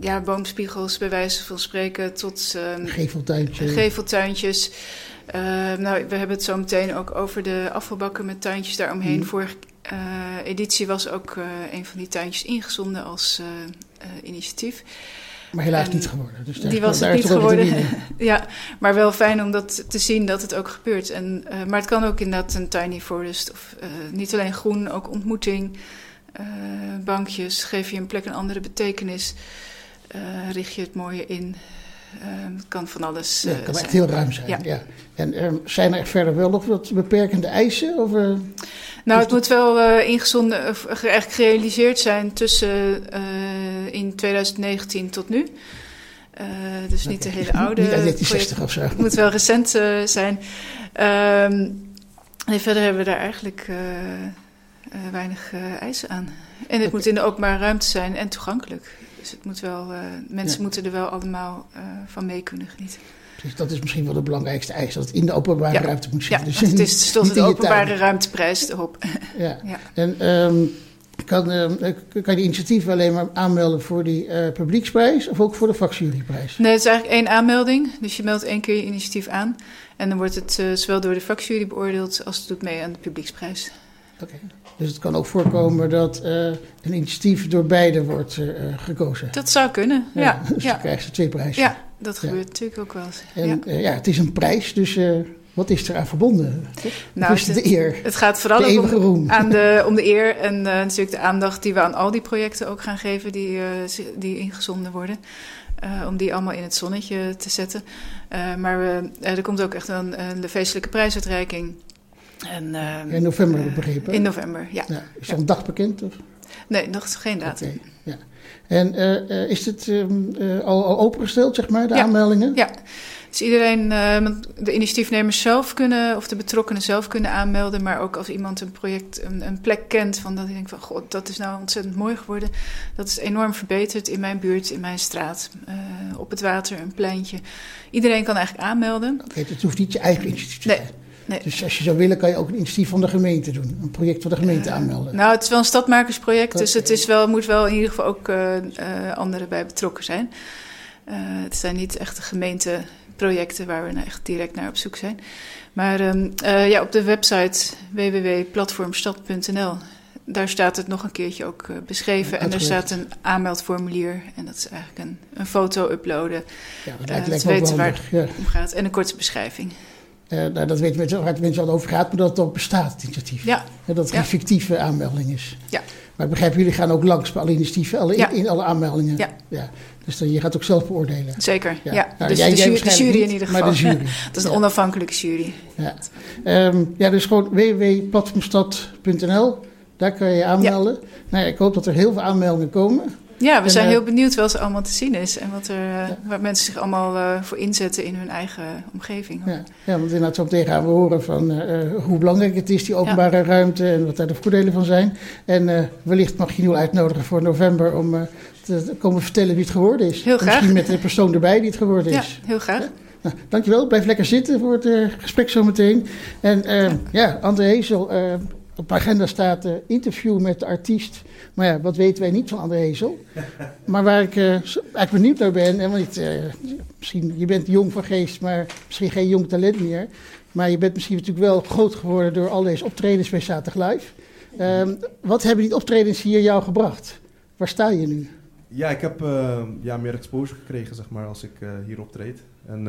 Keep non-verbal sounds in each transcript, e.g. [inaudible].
ja, boomspiegels bij wijze van spreken tot uh, geveltuintjes. geveltuintjes. Uh, nou, we hebben het zo meteen ook over de afvalbakken met tuintjes daaromheen. Mm. Vorige uh, editie was ook een van die tuintjes ingezonden als initiatief. Maar helaas niet geworden. Dus die was het niet geworden. [laughs] ja, maar wel fijn om dat te zien dat het ook gebeurt. En, maar het kan ook inderdaad een tiny forest. Of niet alleen groen, ook ontmoeting. Bankjes, geef je een plek een andere betekenis uh, richt je het mooie in. Uh, het kan van alles uh, ja, het kan echt heel ruim zijn. Ja. En er, zijn er verder wel nog wat beperkende eisen? Of, nou, het moet wel ingezonden, eigenlijk gerealiseerd zijn tussen in 2019 tot nu. dus niet de hele oude. Niet 1960 of zo. Het moet wel recent zijn. Ehm, en verder hebben we daar eigenlijk weinig eisen aan. En het moet in de openbare ruimte zijn en toegankelijk. Dus het moet wel, uh, mensen moeten er wel allemaal van mee kunnen genieten. Precies, dat is misschien wel de belangrijkste eis, dat het in de openbare ja. ruimte moet zitten. Ja, dus het is tot de openbare ruimteprijs erop. Ja. ja. En um, kan, uh, kan je initiatief alleen maar aanmelden voor die publieksprijs of ook voor de vakjuryprijs? Nee, het is eigenlijk één aanmelding. Dus je meldt één keer je initiatief aan. En dan wordt het zowel door de vakjury beoordeeld als het doet mee aan de publieksprijs. Oké. Okay. Dus het kan ook voorkomen dat uh, een initiatief door beide wordt uh, gekozen. Dat zou kunnen, ja. ja. Dus ja. dan krijgen ze twee prijzen. Ja, dat gebeurt ja. natuurlijk ook wel eens. En ja. Uh, ja, het is een prijs, dus wat is er aan verbonden? Nou, is de eer. Het gaat vooral de om, [laughs] aan de, om de eer en natuurlijk de aandacht die we aan al die projecten ook gaan geven die, die ingezonden worden. om die allemaal in het zonnetje te zetten. maar we, er komt ook echt een, een feestelijke prijsuitreiking. En, uh, in november uh, begrepen? In november, ja. ja is er een dag bekend? Of? Nee, nog geen datum. Okay, ja. En uh, is het um, al, al, opengesteld, zeg maar, de ja, aanmeldingen? Ja, dus iedereen, de initiatiefnemers zelf kunnen, of de betrokkenen zelf kunnen aanmelden. Maar ook als iemand een project, een, een plek kent, van dat hij denkt van, god, dat is nou ontzettend mooi geworden. Dat is enorm verbeterd in mijn buurt, in mijn straat, op het water, een pleintje. Iedereen kan eigenlijk aanmelden. Oké, okay, het hoeft niet je eigen initiatief te zijn. Nee. Nee. Dus als je zou willen, kan je ook een initiatief van de gemeente doen. Een project van de gemeente aanmelden. Nou, het is wel een stadmakersproject. Dat, dus het is wel, moet wel in ieder geval ook uh, uh, anderen bij betrokken zijn. Uh, het zijn niet echte gemeenteprojecten waar we nou echt direct naar op zoek zijn. Maar um, ja, op de website www.platformstad.nl daar staat het nog een keertje ook beschreven. En er staat een aanmeldformulier. En dat is eigenlijk een, een foto uploaden. Ja, dat lijkt, lijkt weten waar het ja. om gaat. En een korte beschrijving. Uh, nou, dat weten mensen, waar het mensen al over gaat, maar dat het ook bestaat, het initiatief. Ja. En dat het ja. een fictieve aanmelding is. Ja. Maar ik begrijp, jullie gaan ook langs bij alle initiatieven, alle, ja. in, alle aanmeldingen. Ja. ja. Dus dan, je gaat ook zelf beoordelen. Zeker, ja. ja. Nou, dus jij, de, jury, de jury in ieder geval. Maar de jury. [laughs] dat is een onafhankelijke jury. Ja, um, ja dus gewoon www.platformstad.nl, daar kan je je aanmelden. Nou, ik hoop dat er heel veel aanmeldingen komen. Ja, we en, zijn heel benieuwd wat er allemaal te zien is. En wat er, ja. waar mensen zich allemaal uh, voor inzetten in hun eigen omgeving. Ja, ja want inderdaad zo meteen gaan we horen van uh, hoe belangrijk het is, die openbare ja. ruimte. En wat daar de voordelen van zijn. En uh, wellicht mag je nu uitnodigen voor november om te komen vertellen wie het geworden is. Heel graag. Misschien met de persoon erbij die het geworden is. Ja, heel graag. Nou, dankjewel. Blijf lekker zitten voor het gesprek zometeen. En ja, André Hezel op de agenda staat uh, interview met de artiest. Maar ja, wat weten wij niet van André Hezel? [laughs] Maar waar ik uh, eigenlijk benieuwd naar ben, en uh, misschien, je bent jong van geest, maar misschien geen jong talent meer. Maar je bent misschien natuurlijk wel groot geworden door al deze optredens bij Zaterdag Live. Um, wat hebben die optredens hier jou gebracht? Waar sta je nu? Ja, ik heb ja, meer exposure gekregen, zeg maar, als ik hier optreed. En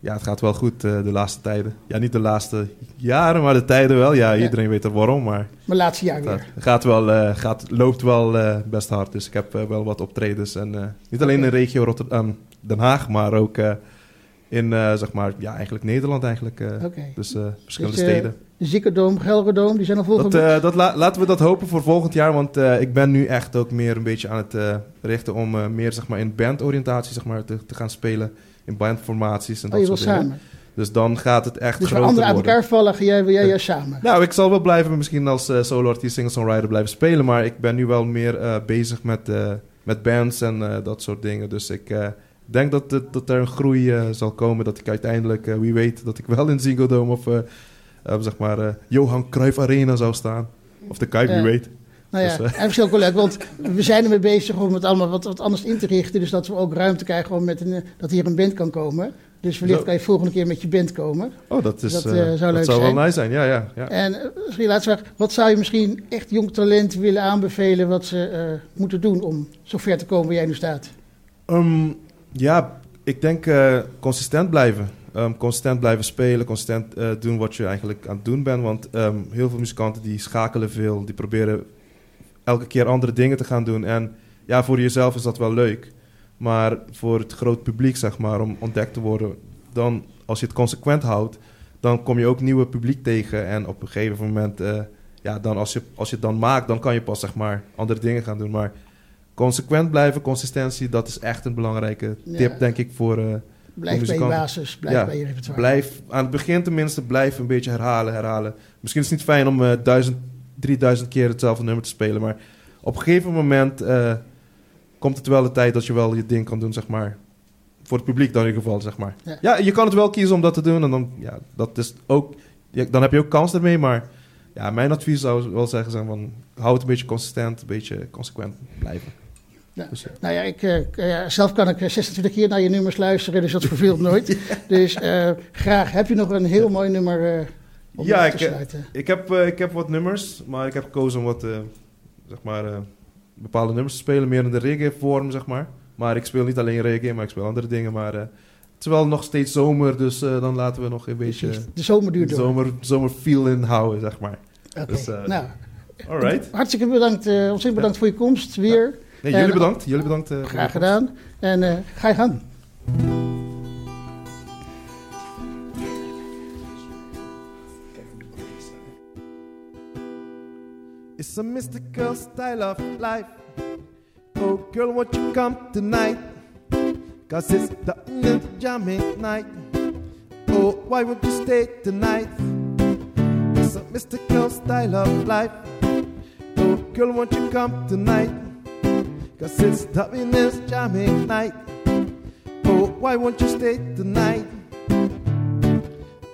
ja, het gaat wel goed uh, de laatste tijden. Ja, niet de laatste jaren, maar de tijden wel. Ja, iedereen ja. weet er waarom, maar... Maar laatste jaar weer. Het gaat wel, uh, gaat, loopt wel uh, best hard. Dus ik heb wel wat optredens. En niet alleen in de regio Rotterdam, Den Haag, maar ook in, zeg maar, ja, eigenlijk Nederland eigenlijk. Okay. Dus verschillende dus, steden. De Zikkerdoom, Gelredome, die zijn al volgend dat, dat la Laten we dat hopen voor volgend jaar, want ik ben nu echt ook meer een beetje aan het richten om meer, zeg maar, in bandoriëntatie, zeg maar, te, te gaan spelen in bandformaties en oh, dat soort dingen. Samen. Dus dan gaat het echt dus groter worden. Dus uit elkaar vallen, ga jij, jij, jij samen? Nou, ik zal wel blijven misschien als uh, solo-artiest, singer-songwriter blijven spelen. Maar ik ben nu wel meer uh, bezig met, uh, met bands en dat soort dingen. Dus ik denk dat, dat er een groei zal komen. Dat ik uiteindelijk, wie weet, dat ik wel in Ziggo Dome of zeg maar Johan Cruijff Arena zou staan. Of de Kuip, wie weet. Nou ja, Dus, en misschien ook wel leuk, want we zijn ermee bezig om het allemaal wat, wat anders in te richten. Dus dat we ook ruimte krijgen om met een, eh, dat hier een band kan komen. Dus wellicht kan je volgende keer met je band komen. Oh, dat, is, Dat, eh, zou leuk dat zou wel nice zijn. Ja, ja, ja. En misschien laatste vraag, wat zou je misschien echt jong talent willen aanbevelen wat ze moeten doen om zo ver te komen waar jij nu staat? Ehm, ja, ik denk consistent blijven. Ehm, consistent blijven spelen, consistent doen wat je eigenlijk aan het doen bent. Want ehm, heel veel muzikanten die schakelen veel, die proberen elke keer andere dingen te gaan doen. En ja, voor jezelf is dat wel leuk. Maar voor het groot publiek, zeg maar, om ontdekt te worden, dan als je het consequent houdt, dan kom je ook nieuwe publiek tegen. En op een gegeven moment, eh, ja, dan als je, als je het dan maakt, dan kan je pas, zeg maar, andere dingen gaan doen. Maar consequent blijven, consistentie, dat is echt een belangrijke Ja. tip, denk ik, voor... eh, Blijf bij je basis, blijf Ja, bij je repertoire. Blijf, aan het begin tenminste, blijf een beetje herhalen, herhalen. Misschien is het niet fijn om eh, duizend, 3000 keer hetzelfde nummer te spelen, maar op een gegeven moment eh, komt het wel de tijd dat je wel je ding kan doen, zeg maar. Voor het publiek dan in ieder geval, zeg maar. Ja. Ja, je kan het wel kiezen om dat te doen en dan, ja, dat is ook, ja, dan heb je ook kans ermee, maar ja, mijn advies zou wel zeggen zijn van, hou het een beetje consistent, een beetje consequent blijven. Ja. Dus, ja. Nou ja, ik, eh, zelf kan ik eh, 26 keer naar je nummers luisteren, dus dat verveelt nooit. [laughs] Dus eh, graag, heb je nog een heel mooi nummer eh om Ja, ik, eh? Ik heb, eh, ik heb wat nummers, maar ik heb gekozen om wat, eh, zeg maar, bepaalde nummers te spelen. Meer in de reggae-vorm, zeg maar. Maar ik speel niet alleen reggae, maar ik speel andere dingen. Maar eh, het is wel nog steeds zomer, dus dan laten we nog een beetje. De zomer duurt door. zomer, zomerfeel inhouden, zeg maar. Oké. Dus, nou, Alright. hartstikke bedankt, ontzettend bedankt voor je komst weer. Nee, En- jullie bedankt. Jullie bedankt. Graag gedaan. En ga je gang. It's a mystical style of life. Oh, girl, won't you come tonight? Cause it's the the jamming night. Oh, why won't you stay tonight? It's a mystical style of life. Oh, girl, won't you come tonight? Cause it's the the jamming night. Oh, why won't you stay tonight?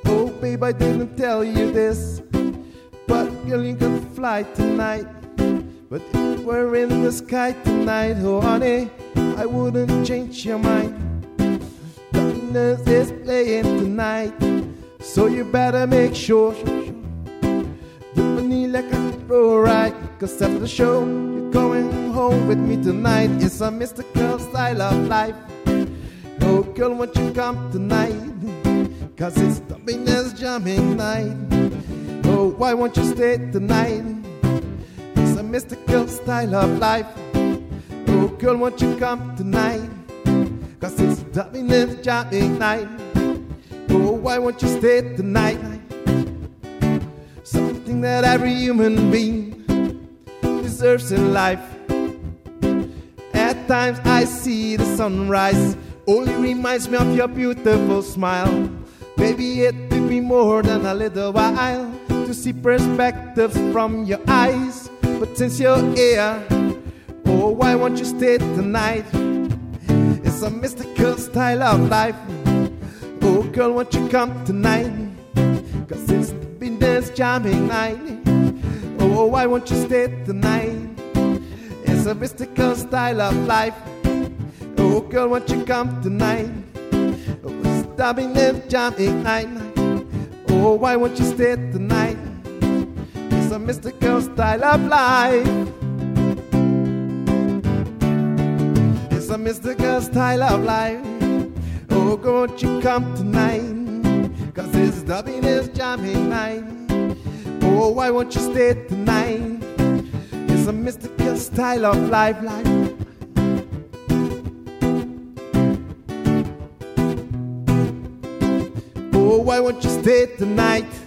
Oh, babe, I didn't tell you this. But girl, you can fly tonight. But if we're in the sky tonight, oh honey, I wouldn't change your mind. Darkness is playing tonight, so you better make sure the vanilla can go right. Cause after the show, you're going home with me tonight. It's a mystical style of life. Oh, girl, won't you come tonight? Cause it's the biggest jamming night. Oh, why won't you stay tonight? It's a mystical style of life. Oh, girl, won't you come tonight? Cause it's biggest jamming night. Oh, why won't you stay tonight? Something that every human being deserves in life. At times I see the sunrise, only reminds me of your beautiful smile. Baby, it took me more than a little while to see perspectives from your eyes. But since you're here, oh, why won't you stay tonight? It's a mystical style of life. Oh, girl, won't you come tonight? Cause it's been this jamming night. Oh, why won't you stay tonight? It's a mystical style of life. Oh, girl, won't you come tonight? Oh, it's jamming night. Oh, why won't you stay tonight? Mystical style of life. It's a mystical style of life. Oh, won't you come tonight? Cause it's the this jamming night. Oh, why won't you stay tonight? It's a mystical style of life, life. Oh, why won't you stay tonight?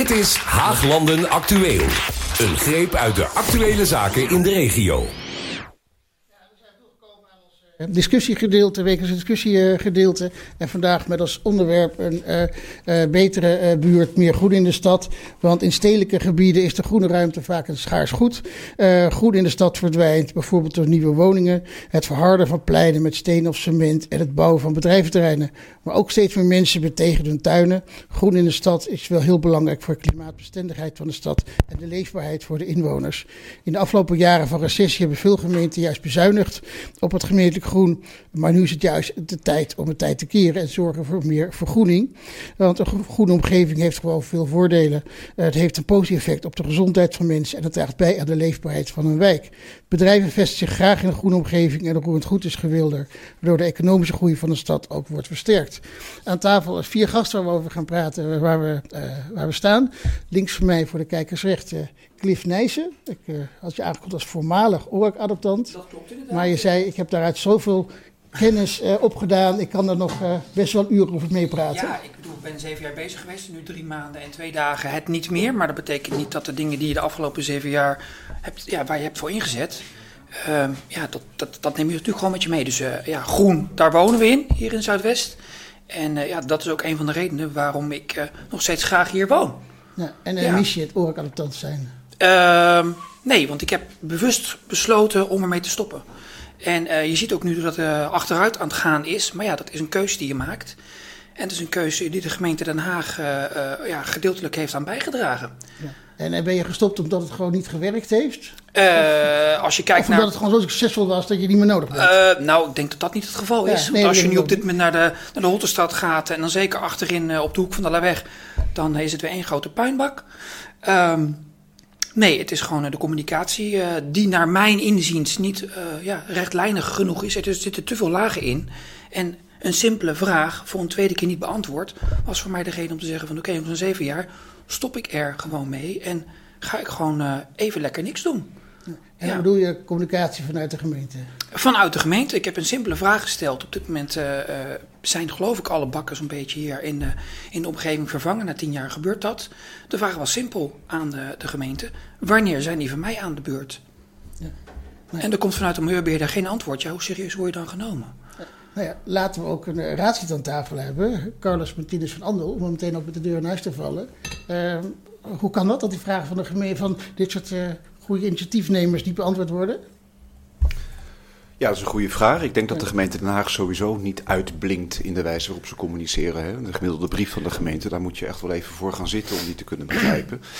Dit is Haaglanden Actueel. Een greep uit de actuele zaken in de regio. Discussiegedeelte, wekelijks discussiegedeelte. En vandaag met als onderwerp een uh, uh, betere uh, buurt, meer groen in de stad. Want in stedelijke gebieden is de groene ruimte vaak een schaars goed. groen in de stad verdwijnt, bijvoorbeeld door nieuwe woningen, het verharden van pleinen met steen of cement en het bouwen van bedrijventerreinen. Maar ook steeds meer mensen betegen hun tuinen. Groen in de stad is wel heel belangrijk voor de klimaatbestendigheid van de stad en de leefbaarheid voor de inwoners. In de afgelopen jaren van recessie hebben veel gemeenten juist bezuinigd op het gemeentelijk groen. Maar nu is het juist de tijd om het tijd te keren en zorgen voor meer vergroening. Want een groene omgeving heeft gewoon veel voordelen. Het heeft een positief effect op de gezondheid van mensen en het draagt bij aan de leefbaarheid van een wijk. Bedrijven vestigen zich graag in een groene omgeving en de roerend goed is gewilder, waardoor de economische groei van de stad ook wordt versterkt. Aan tafel is vier gasten waar we over gaan praten, waar we, uh, waar we staan. Links van mij voor de kijkersrecht uh, Cliff Nijssen. Ik uh, had je aangekondigd als voormalig ORC-adoptant. Dat klopt inderdaad. Maar je zei, ik heb daaruit zoveel kennis opgedaan. Ik kan er nog best wel uren over meepraten. Ja, ik bedoel, ik ben zeven jaar bezig geweest. Nu drie maanden en twee dagen het niet meer. Maar dat betekent niet dat de dingen die je de afgelopen zeven jaar hebt, ja, waar je hebt voor ingezet... Uh, ja, dat, dat, dat neem je natuurlijk gewoon met je mee. Dus uh, ja, groen, daar wonen we in, hier in Zuidwest. En uh, ja, dat is ook een van de redenen waarom ik uh, nog steeds graag hier woon. Ja, en uh, ja. mis je het oorlijk zijn? Ehm, nee, want ik heb bewust besloten om ermee te stoppen. En uh, je ziet ook nu dat het achteruit aan het gaan is. Maar ja, dat is een keuze die je maakt. En het is een keuze die de gemeente Den Haag ja, gedeeltelijk heeft aan bijgedragen. Ja. En ben je gestopt omdat het gewoon niet gewerkt heeft? als je kijkt of omdat naar... het gewoon zo succesvol was dat je niet meer nodig had? nou, ik denk dat dat niet het geval is. Nee, Want als je nu op dit moment naar de, naar de Holterstraat gaat... en dan zeker achterin op de hoek van de Laweg... dan is het weer één grote puinbak. Um, Nee, het is gewoon de communicatie uh, die naar mijn inziens niet uh, ja, rechtlijnig genoeg is. Er zitten te veel lagen in. En een simpele vraag voor een tweede keer niet beantwoord... was voor mij de reden om te zeggen van... oké, okay, om zo'n zeven jaar stop ik er gewoon mee... en ga ik gewoon uh, even lekker niks doen. En ja. bedoel je communicatie vanuit de gemeente? Vanuit de gemeente. Ik heb een simpele vraag gesteld. Op dit moment uh, uh, zijn geloof ik alle bakkers een beetje hier in de, in de omgeving vervangen. Na tien jaar gebeurt dat. De vraag was simpel aan de, de gemeente. Wanneer zijn die van mij aan de beurt? Ja. Nee. En er komt vanuit de milieubeheerder geen antwoord. Ja, hoe serieus word je dan genomen? Nou ja, laten we ook een raadslid aan tafel hebben. Carlos Martinez van Andel. Om meteen ook met de deur in huis te vallen. Uh, hoe kan dat, dat die vragen van de gemeente van dit soort goede initiatiefnemers die beantwoord worden? Ja, dat is een goede vraag. Ik denk dat de gemeente Den Haag sowieso niet uitblinkt in de wijze waarop ze communiceren. Hè. De gemiddelde brief van de gemeente, daar moet je echt wel even voor gaan zitten om die te kunnen begrijpen. [clears throat]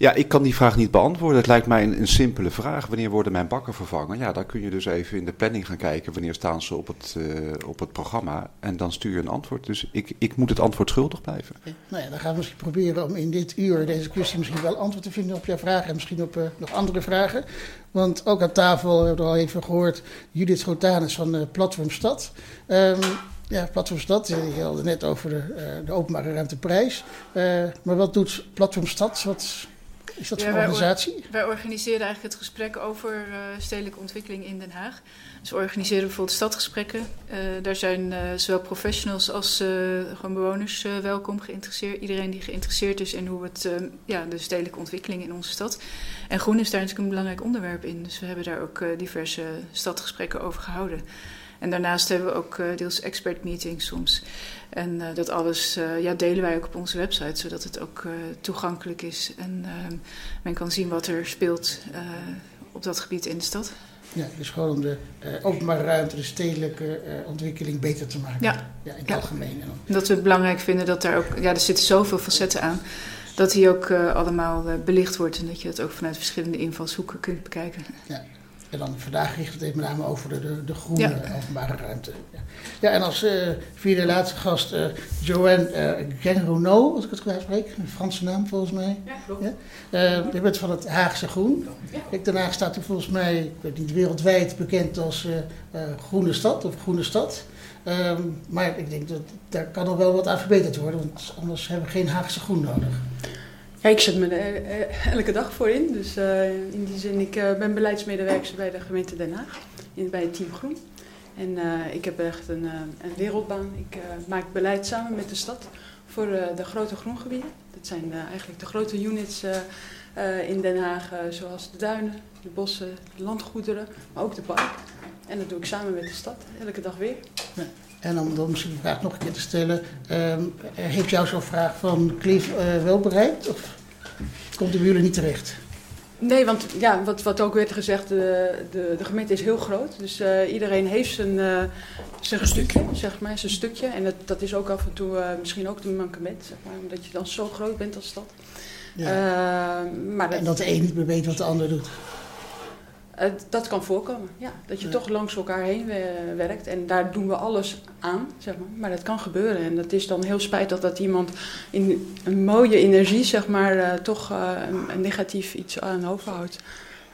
Ja, ik kan die vraag niet beantwoorden. Het lijkt mij een, een simpele vraag. Wanneer worden mijn bakken vervangen? Ja, dan kun je dus even in de planning gaan kijken. Wanneer staan ze op het, uh, op het programma? En dan stuur je een antwoord. Dus ik, ik moet het antwoord schuldig blijven. Nou ja, dan gaan we misschien proberen om in dit uur, deze kwestie, misschien wel antwoord te vinden op jouw vragen. En misschien op uh, nog andere vragen. Want ook aan tafel hebben we al even gehoord Judith Schotanus van uh, Platform Stad. Um, ja, Platform Stad, je had het net over de, uh, de openbare ruimteprijs. Maar wat doet Platform Stad? Wat is dat ja, voor organisatie? Wij, wij, organiseren eigenlijk het gesprek over uh, stedelijke ontwikkeling in Den Haag. Dus we organiseren bijvoorbeeld stadgesprekken. Uh, daar zijn uh, zowel professionals als gewoon bewoners welkom, geïnteresseerd. Iedereen die geïnteresseerd is in hoe het, ja, de stedelijke ontwikkeling in onze stad. En groen is daar natuurlijk een belangrijk onderwerp in. Dus we hebben daar ook diverse stadgesprekken over gehouden. En daarnaast hebben we ook uh, deels expert meetings soms. En uh, dat alles uh, ja, delen wij ook op onze website, zodat het ook toegankelijk is. En men kan zien wat er speelt op dat gebied in de stad. Ja, dus gewoon om de openbare ruimte, de stedelijke ontwikkeling beter te maken. Ja, ja in het ja. algemeen. Dat we het belangrijk vinden dat daar ook, ja, er zitten zoveel facetten aan dat die ook uh, allemaal belicht wordt en dat je dat ook vanuit verschillende invalshoeken kunt bekijken. Ja. En dan vandaag richt het met name over de, de, de groene ja. openbare ruimte. Ja, ja en als uh, vierde laatste gast uh, Joanne uh, Genrono, als ik het goed uitspreek. Een Franse naam volgens mij. Ja, klopt. Ja? je bent van het Haagse Groen. Ja. Kijk, Den Haag staat er volgens mij, ik weet niet, wereldwijd bekend als Groene Stad of Groene Stad. Um, maar ik denk dat daar kan nog wel wat aan verbeterd worden, want anders hebben we geen Haagse groen nodig. Ja, ik zet me er elke dag voor in. Dus uh, in die zin, ik uh, ben beleidsmedewerker bij de gemeente Den Haag, in, bij het Team Groen. En ik heb echt een, een wereldbaan. Ik maak beleid samen met de stad voor de grote groengebieden. Dat zijn eigenlijk de grote units in Den Haag, zoals de duinen, de bossen, de landgoederen, maar ook de park. En dat doe ik samen met de stad, elke dag weer. En om dan misschien de vraag nog een keer te stellen. Ehm, heeft jou zo'n vraag van Cliff uh, wel bereikt? Of komt het bij jullie niet terecht? Nee, want ja, wat, wat ook werd gezegd, de, de, de gemeente is heel groot. Dus uh, iedereen heeft zijn, uh, zijn stukje, zeg maar, zijn stukje. En dat, dat is ook af en toe uh, misschien ook een mankement, zeg maar. Omdat je dan zo groot bent als stad. Ja. maar dat, en dat de een niet meer weet wat de ander doet. Uh, dat kan voorkomen, ja. Dat je toch langs elkaar heen werkt. En daar doen we alles aan, zeg maar. Maar dat kan gebeuren. En dat is dan heel spijtig dat iemand in een mooie energie, zeg maar, uh, toch uh, een, negatief iets aan overhoudt.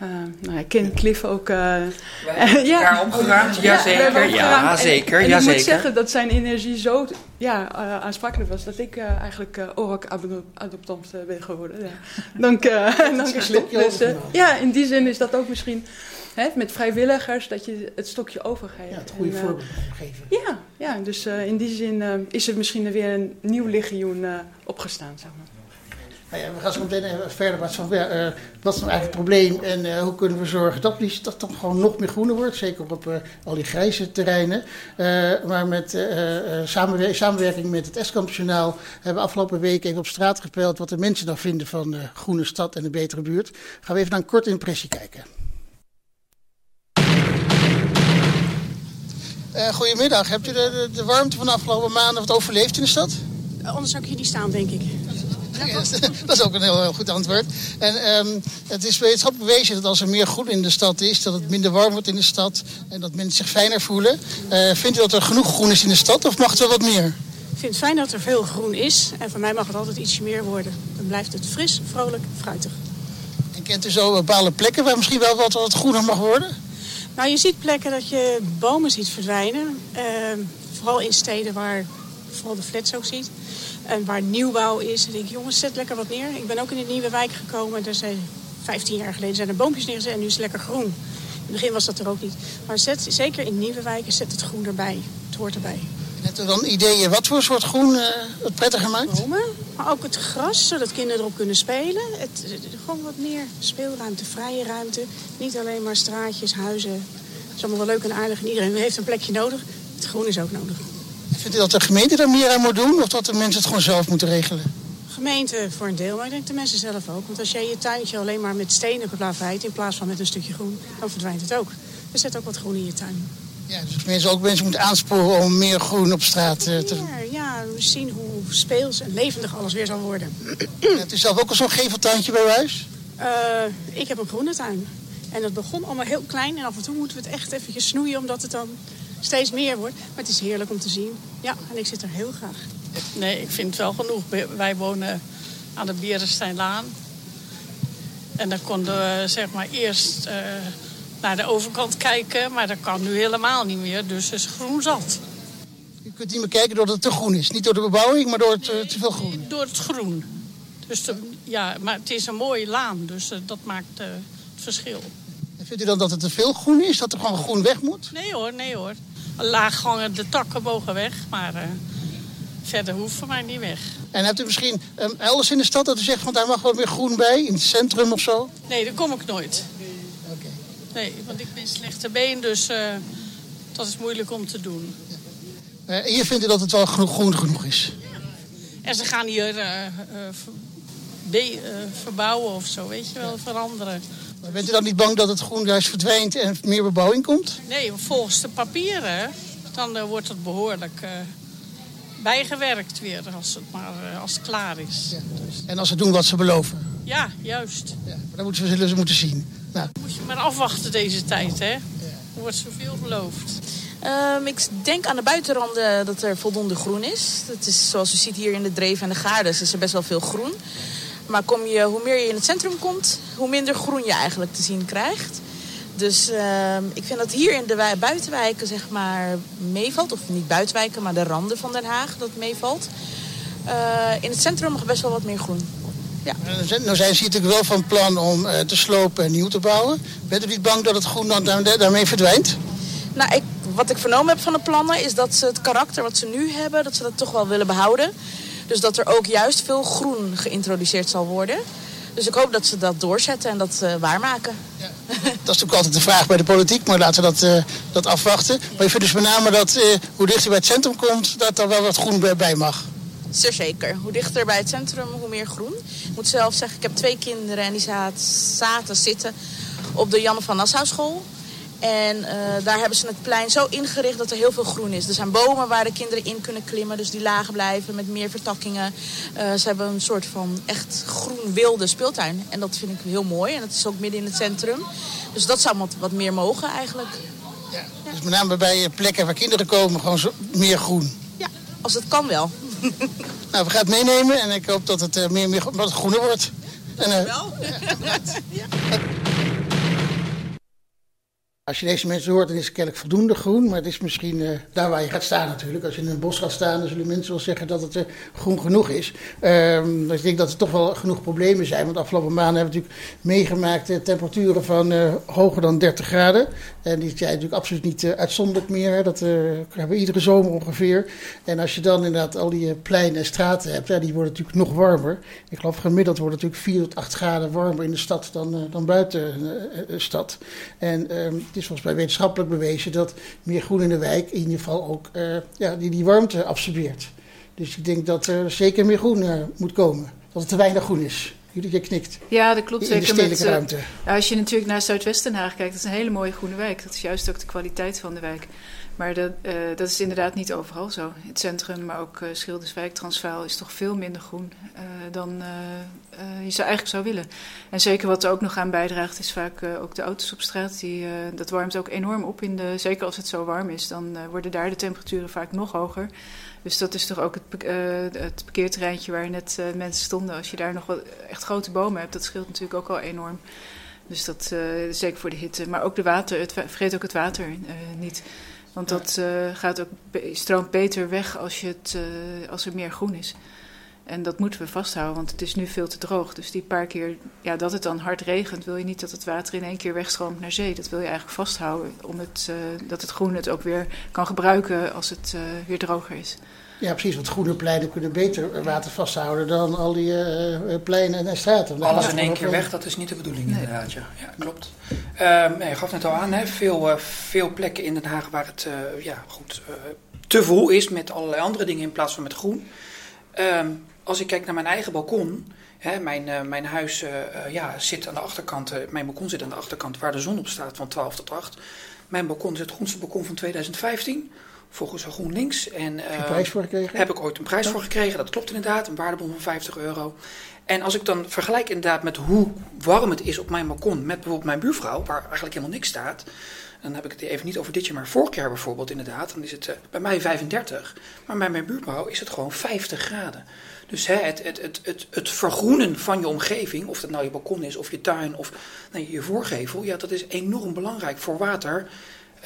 Uh, nou, ik ken Cliff ook. Uh, [laughs] ja, opgeruimd, ja, zeker. Ja, zeker. En, ja, ik zeker. moet zeggen dat zijn energie zo ja, uh, aansprakelijk was dat ik eigenlijk ORAC-adoptant ben geworden. Ja. [laughs] Dank, dank Cliff. Dus, ja, in die zin is dat ook misschien hè, met vrijwilligers dat je het stokje overgeeft. Ja, het goede en, voorbeeld geven. Ja, ja dus in die zin is er misschien weer een nieuw legioen opgestaan, zeg maar. Nou ja, we gaan zo meteen even verder. Wat, van, uh, wat is nou eigenlijk het probleem en uh, hoe kunnen we zorgen dat die stad dan gewoon nog meer groener wordt? Zeker op uh, al die grijze terreinen. maar met samenwer samenwerking met het Eskamp-journaal hebben we afgelopen week even op straat gepeld wat de mensen nou vinden van de groene stad en een betere buurt. Gaan we even naar een korte impressie kijken. goedemiddag, hebt u de, de, de, warmte van de afgelopen maanden wat overleefd in de stad? Anders zou ik hier niet staan, denk ik. [laughs] dat is ook een heel, heel goed antwoord. En um, het is wetenschappelijk bewezen dat als er meer groen in de stad is, dat het minder warm wordt in de stad en dat mensen zich fijner voelen. Uh, vindt u dat er genoeg groen is in de stad of mag het wel wat meer? Ik vind het fijn dat er veel groen is en voor mij mag het altijd ietsje meer worden. Dan blijft het fris, vrolijk, fruitig. En kent u zo bepaalde plekken waar misschien wel wat, wat groener mag worden? Nou, je ziet plekken dat je bomen ziet verdwijnen. Uh, vooral in steden waar vooral de flats ook ziet. En waar nieuwbouw is. En denk ik, jongens, zet lekker wat neer. Ik ben ook in een nieuwe wijk gekomen. Daar zijn 15 jaar geleden zijn er boompjes neergezet en nu is het lekker groen. In het begin was dat er ook niet. Maar zet, zeker in nieuwe wijken, zet het groen erbij. Het hoort erbij. Hebt u dan ideeën wat voor soort groen uh, het prettiger maakt? Bomen, maar ook het gras, zodat kinderen erop kunnen spelen. Het, gewoon wat meer speelruimte, vrije ruimte. Niet alleen maar straatjes, huizen. Het is allemaal wel leuk en aardig en iedereen heeft een plekje nodig. Het groen is ook nodig. Vindt u dat de gemeente daar meer aan moet doen of dat de mensen het gewoon zelf moeten regelen? Gemeente voor een deel, maar ik denk de mensen zelf ook. Want als jij je tuintje alleen maar met stenen beplaveit in plaats van met een stukje groen, dan verdwijnt het ook. Er zet ook wat groen in je tuin. Ja, dus mensen ook mensen moeten aansporen om meer groen op straat uh, te. Ja, we zien hoe speels en levendig alles weer zal worden. Ja, het is zelf ook al zo'n geveltuintje bij huis? Uh, ik heb een groene tuin. En dat begon allemaal heel klein en af en toe moeten we het echt eventjes snoeien omdat het dan steeds meer wordt. Maar het is heerlijk om te zien. Ja, en ik zit er heel graag. Nee, ik vind het wel genoeg. Wij wonen aan de Berensteinlaan. En dan konden we zeg maar eerst uh, naar de overkant kijken. Maar dat kan nu helemaal niet meer. Dus het is groen zat. Je kunt niet meer kijken doordat het te groen is. Niet door de bebouwing, maar door het uh, te veel groen. Door het groen. Dus de, ja, maar het is een mooie laan. Dus uh, dat maakt het verschil. En vindt u dan dat het te veel groen is? Dat er gewoon groen weg moet? Nee hoor, nee hoor laaghangende takken mogen weg, maar uh, verder hoeft voor mij niet weg. En hebt u misschien um, elders in de stad dat u zegt, van daar mag wat meer groen bij, in het centrum of zo? Nee, daar kom ik nooit. Oké. Okay. Nee, want ik ben slechte been, dus uh, dat is moeilijk om te doen. Ja. Uh, hier vindt u dat het wel genoeg, groen genoeg is? Ja. En ze gaan hier verbouwen of zo, weet je wel, veranderen. Maar bent u dan niet bang dat het groen juist verdwijnt en meer bebouwing komt? Nee, volgens de papieren dan uh, wordt het behoorlijk uh, bijgewerkt weer als het maar uh, als het klaar is. Ja. Dus. En als ze doen wat ze beloven? Ja, juist. Ja, maar dan moeten we, zullen ze moeten zien. Nou. Moet je maar afwachten deze tijd, hè? Ja. Er wordt zoveel beloofd. Um, ik denk aan de buitenranden dat er voldoende groen is. Dat is zoals u ziet hier in de Dreef en de Gaardes is er best wel veel groen. Maar kom je, hoe meer je in het centrum komt, hoe minder groen je eigenlijk te zien krijgt. Dus uh, ik vind dat hier in de buitenwijken zeg maar meevalt. Of niet buitenwijken, maar de randen van Den Haag dat meevalt. Uh, in het centrum mag best wel wat meer groen. Ja. Nou zijn ze natuurlijk wel van plan om uh, te slopen en nieuw te bouwen. Bent u niet bang dat het groen dan daarmee verdwijnt? Nou, ik, wat ik vernomen heb van de plannen is dat ze het karakter wat ze nu hebben, dat ze dat toch wel willen behouden. Dus dat er ook juist veel groen geïntroduceerd zal worden. Dus ik hoop dat ze dat doorzetten en dat waarmaken. Ja. Dat is natuurlijk altijd de vraag bij de politiek, maar laten we dat, dat afwachten. Maar ik vind dus met name dat hoe dichter bij het centrum komt, dat er wel wat groen bij mag. Zeer zeker. Hoe dichter bij het centrum, hoe meer groen. Ik moet zelf zeggen, ik heb twee kinderen en die zaten zitten op de Janne van Nassau school. En uh, daar hebben ze het plein zo ingericht dat er heel veel groen is. Er zijn bomen waar de kinderen in kunnen klimmen, dus die lagen blijven met meer vertakkingen. Uh, ze hebben een soort van echt groen wilde speeltuin. En dat vind ik heel mooi. En dat is ook midden in het centrum. Dus dat zou wat, wat meer mogen eigenlijk. Ja, dus met name bij plekken waar kinderen komen, gewoon zo, meer groen. Ja, als het kan wel. [laughs] nou, we gaan het meenemen en ik hoop dat het uh, meer, meer wat groener wordt. En, uh, wel. [laughs] ja. Als je deze mensen hoort, dan is het kennelijk voldoende groen. Maar het is misschien uh, daar waar je gaat staan natuurlijk. Als je in een bos gaat staan, dan zullen mensen wel zeggen dat het uh, groen genoeg is. Um, dus ik denk dat er toch wel genoeg problemen zijn. Want afgelopen maanden hebben we natuurlijk meegemaakt uh, temperaturen van hoger dan 30 graden. En die zijn natuurlijk absoluut niet uitzonderlijk meer. Dat hebben we iedere zomer ongeveer. En als je dan inderdaad al die pleinen en straten hebt, ja, die worden natuurlijk nog warmer. Ik geloof gemiddeld wordt het natuurlijk 4 tot 8 graden warmer in de stad dan, dan buiten de stad. En um, het is volgens mij wetenschappelijk bewezen dat meer groen in de wijk in ieder geval ook uh, ja, die, die warmte absorbeert. Dus ik denk dat er zeker meer groen uh, moet komen. Dat het te weinig groen is. Jullie knikt. Ja, dat klopt in zeker. De stedelijke met, ruimte. Als je natuurlijk naar Zuidwesten Haag kijkt, dat is een hele mooie groene wijk. Dat is juist ook de kwaliteit van de wijk. Maar dat, uh, dat is inderdaad niet overal zo. Het centrum, maar ook uh, Schilderswijk, Transvaal is toch veel minder groen uh, dan je zou eigenlijk zou willen. En zeker wat er ook nog aan bijdraagt is vaak ook de auto's op straat. Die, dat warmt ook enorm op. In de, zeker als het zo warm is, dan worden daar de temperaturen vaak nog hoger. Dus dat is toch ook het, het parkeerterreintje waar net mensen stonden. Als je daar nog wat echt grote bomen hebt, dat scheelt natuurlijk ook al enorm. Dus dat zeker voor de hitte. Maar ook de water, het, vergeet ook het water niet. Want dat uh, gaat ook stroomt beter weg als, je het, uh, als er meer groen is. En dat moeten we vasthouden, want het is nu veel te droog. Dus die paar keer ja, dat het dan hard regent, wil je niet dat het water in één keer wegstroomt naar zee. Dat wil je eigenlijk vasthouden, om het, uh, dat het groen het ook weer kan gebruiken als het weer droger is. Ja, precies. Want groene pleinen kunnen beter water vasthouden dan al die uh, pleinen en straten. Alles in één keer weg, dat is niet de bedoeling nee. inderdaad. Ja, ja klopt. Um, je gaf net al aan, hè, veel, uh, veel plekken in Den Haag waar het uh, ja, goed, te vol is met allerlei andere dingen in plaats van met groen. Um, als ik kijk naar mijn eigen balkon, hè, mijn, mijn huis ja, zit aan de achterkant, mijn balkon zit aan de achterkant waar de zon op staat van 12 tot 8. Mijn balkon is het groenste balkon van 2015 volgens GroenLinks. En, heb je prijs voor gekregen? Heb ik ooit een prijs voor gekregen, dat klopt inderdaad. Een waardebon van 50 euro. En als ik dan vergelijk inderdaad met hoe warm het is op mijn balkon met bijvoorbeeld mijn buurvrouw, waar eigenlijk helemaal niks staat. Dan heb ik het even niet over dit jaar, maar vorig jaar bijvoorbeeld inderdaad. Dan is het uh, bij mij 35, maar bij mijn buurvrouw is het gewoon 50 graden. Dus hè, het, het, het, het, het vergroenen van je omgeving, of dat nou je balkon is of je tuin of nou, je voorgevel, ja, dat is enorm belangrijk voor water.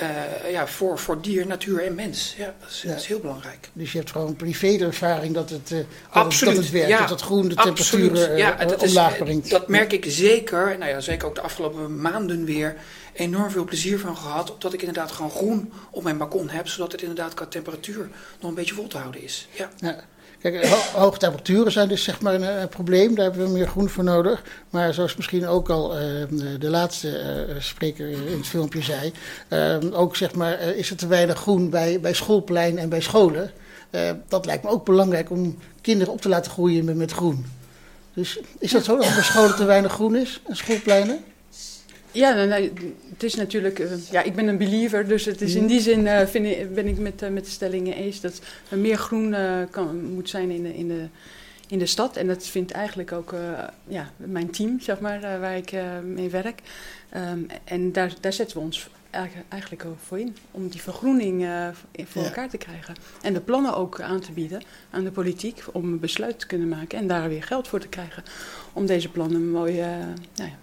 Uh, ja, voor, voor dier, natuur en mens. Ja, dat is, ja. dat is heel belangrijk. Dus je hebt gewoon privé-ervaring dat het, uh, absoluut, dat het werkt, ja, dat het groen de temperaturen ja, uh, omlaag brengt. Dat merk ik zeker, nou ja, zeker ook de afgelopen maanden weer, enorm veel plezier van gehad. Omdat ik inderdaad gewoon groen op mijn balkon heb, zodat het inderdaad qua temperatuur nog een beetje vol te houden is. Ja. Kijk, ho hoge temperaturen zijn dus zeg maar een, een, probleem. Daar hebben we meer groen voor nodig. Maar zoals misschien ook al uh, de laatste uh, spreker in het filmpje zei... Uh, ook zeg maar, is er te weinig groen bij, bij schoolplein en bij scholen. dat lijkt me ook belangrijk om kinderen op te laten groeien met, met groen. Dus is dat zo dat bij scholen te weinig groen is en schoolpleinen? Ja, nou, het is natuurlijk. Uh, ja, ik ben een believer, dus het is in die zin uh, vind ik, ben ik met, uh, met de stellingen eens dat er meer groen kan, moet zijn in de, in, de, in de stad. En dat vindt eigenlijk ook ja, mijn team, zeg maar, waar ik mee werk. Um, en daar, daar zetten we ons eigenlijk voor in, om die vergroening voor ja. elkaar te krijgen. En de plannen ook aan te bieden aan de politiek om een besluit te kunnen maken en daar weer geld voor te krijgen. Om deze plannen mooi nou ja,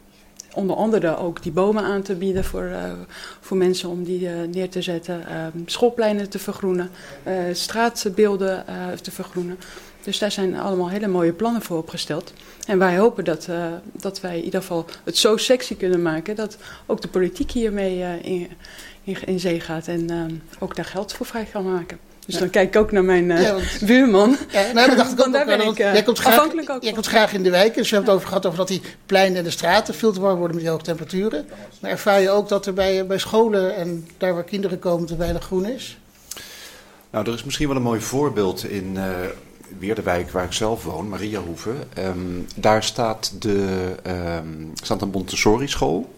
onder andere ook die bomen aan te bieden voor, uh, voor mensen om die uh, neer te zetten. Uh, schoolpleinen te vergroenen, straatbeelden te vergroenen. Dus daar zijn allemaal hele mooie plannen voor opgesteld. En wij hopen dat, dat wij in ieder geval het zo sexy kunnen maken dat ook de politiek hiermee in, in, in, zee gaat en ook daar geld voor vrij kan maken. Dus dan kijk ik ook naar mijn uh, buurman. Ja, nou, dacht ik [laughs] ook, daar ben ik uh, jij komt graag, ook jij komt graag in de wijken. Dus we hebben het over gehad over dat die pleinen en de straten veel te warm worden met die hoge temperaturen. Maar ervaar je ook dat er bij, bij scholen en daar waar kinderen komen te weinig groen is? Nou, er is misschien wel een mooi voorbeeld in uh, weer de wijk waar ik zelf woon, Mariahoeve. Um, daar staat, de, um, staat een Montessori school.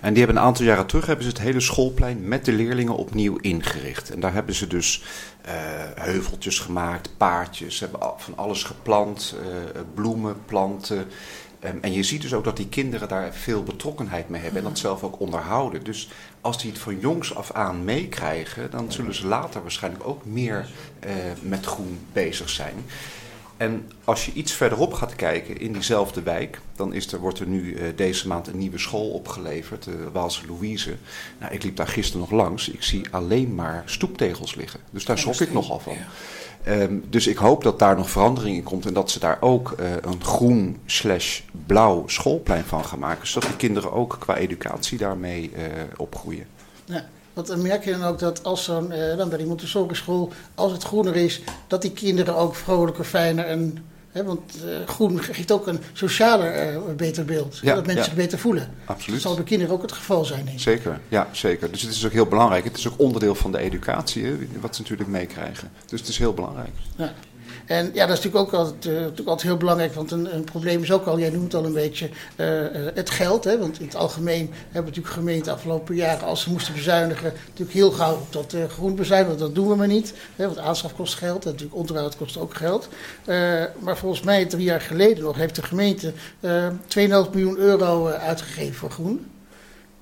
En die hebben een aantal jaren terug hebben ze het hele schoolplein met de leerlingen opnieuw ingericht. En daar hebben ze dus uh, heuveltjes gemaakt, paardjes, ze hebben van alles geplant, uh, bloemen, planten. Um, en je ziet dus ook dat die kinderen daar veel betrokkenheid mee hebben en dat zelf ook onderhouden. Dus als die het van jongs af aan meekrijgen, dan zullen ze later waarschijnlijk ook meer uh, met groen bezig zijn. En als je iets verderop gaat kijken in diezelfde wijk, dan is er, wordt er nu uh, deze maand een nieuwe school opgeleverd, de Waalse Louise. Nou, ik liep daar gisteren nog langs. Ik zie alleen maar stoeptegels liggen. Dus daar schrok ik nogal van. Ja. Um, dus ik hoop dat daar nog verandering in komt en dat ze daar ook uh, een groen slash blauw schoolplein van gaan maken. Zodat de kinderen ook qua educatie daarmee uh, opgroeien. Ja. Want dan merk je dan ook dat als zo'n, uh, dan bij die Montessori school, als het groener is, dat die kinderen ook vrolijker, fijner en Hè, want uh, groen geeft ook een socialer, uh, beter beeld. Ja, dat mensen ja. zich beter voelen. Absoluut. Dat zal bij kinderen ook het geval zijn. Denk ik. Zeker, ja, zeker. Dus het is ook heel belangrijk. Het is ook onderdeel van de educatie, hè, wat ze natuurlijk meekrijgen. Dus het is heel belangrijk. Ja. En ja, dat is natuurlijk ook altijd, uh, natuurlijk altijd heel belangrijk, want een, een, probleem is ook al, jij noemt al een beetje, uh, het geld. Hè? Want in het algemeen hebben natuurlijk gemeenten afgelopen jaren, als ze moesten bezuinigen, natuurlijk heel gauw op dat uh, groen bezuinigen. Dat doen we maar niet, hè? want aanschaf kost geld en natuurlijk onderhoud kost ook geld. maar volgens mij, drie jaar geleden nog, heeft de gemeente 2,5 miljoen euro uitgegeven voor groen.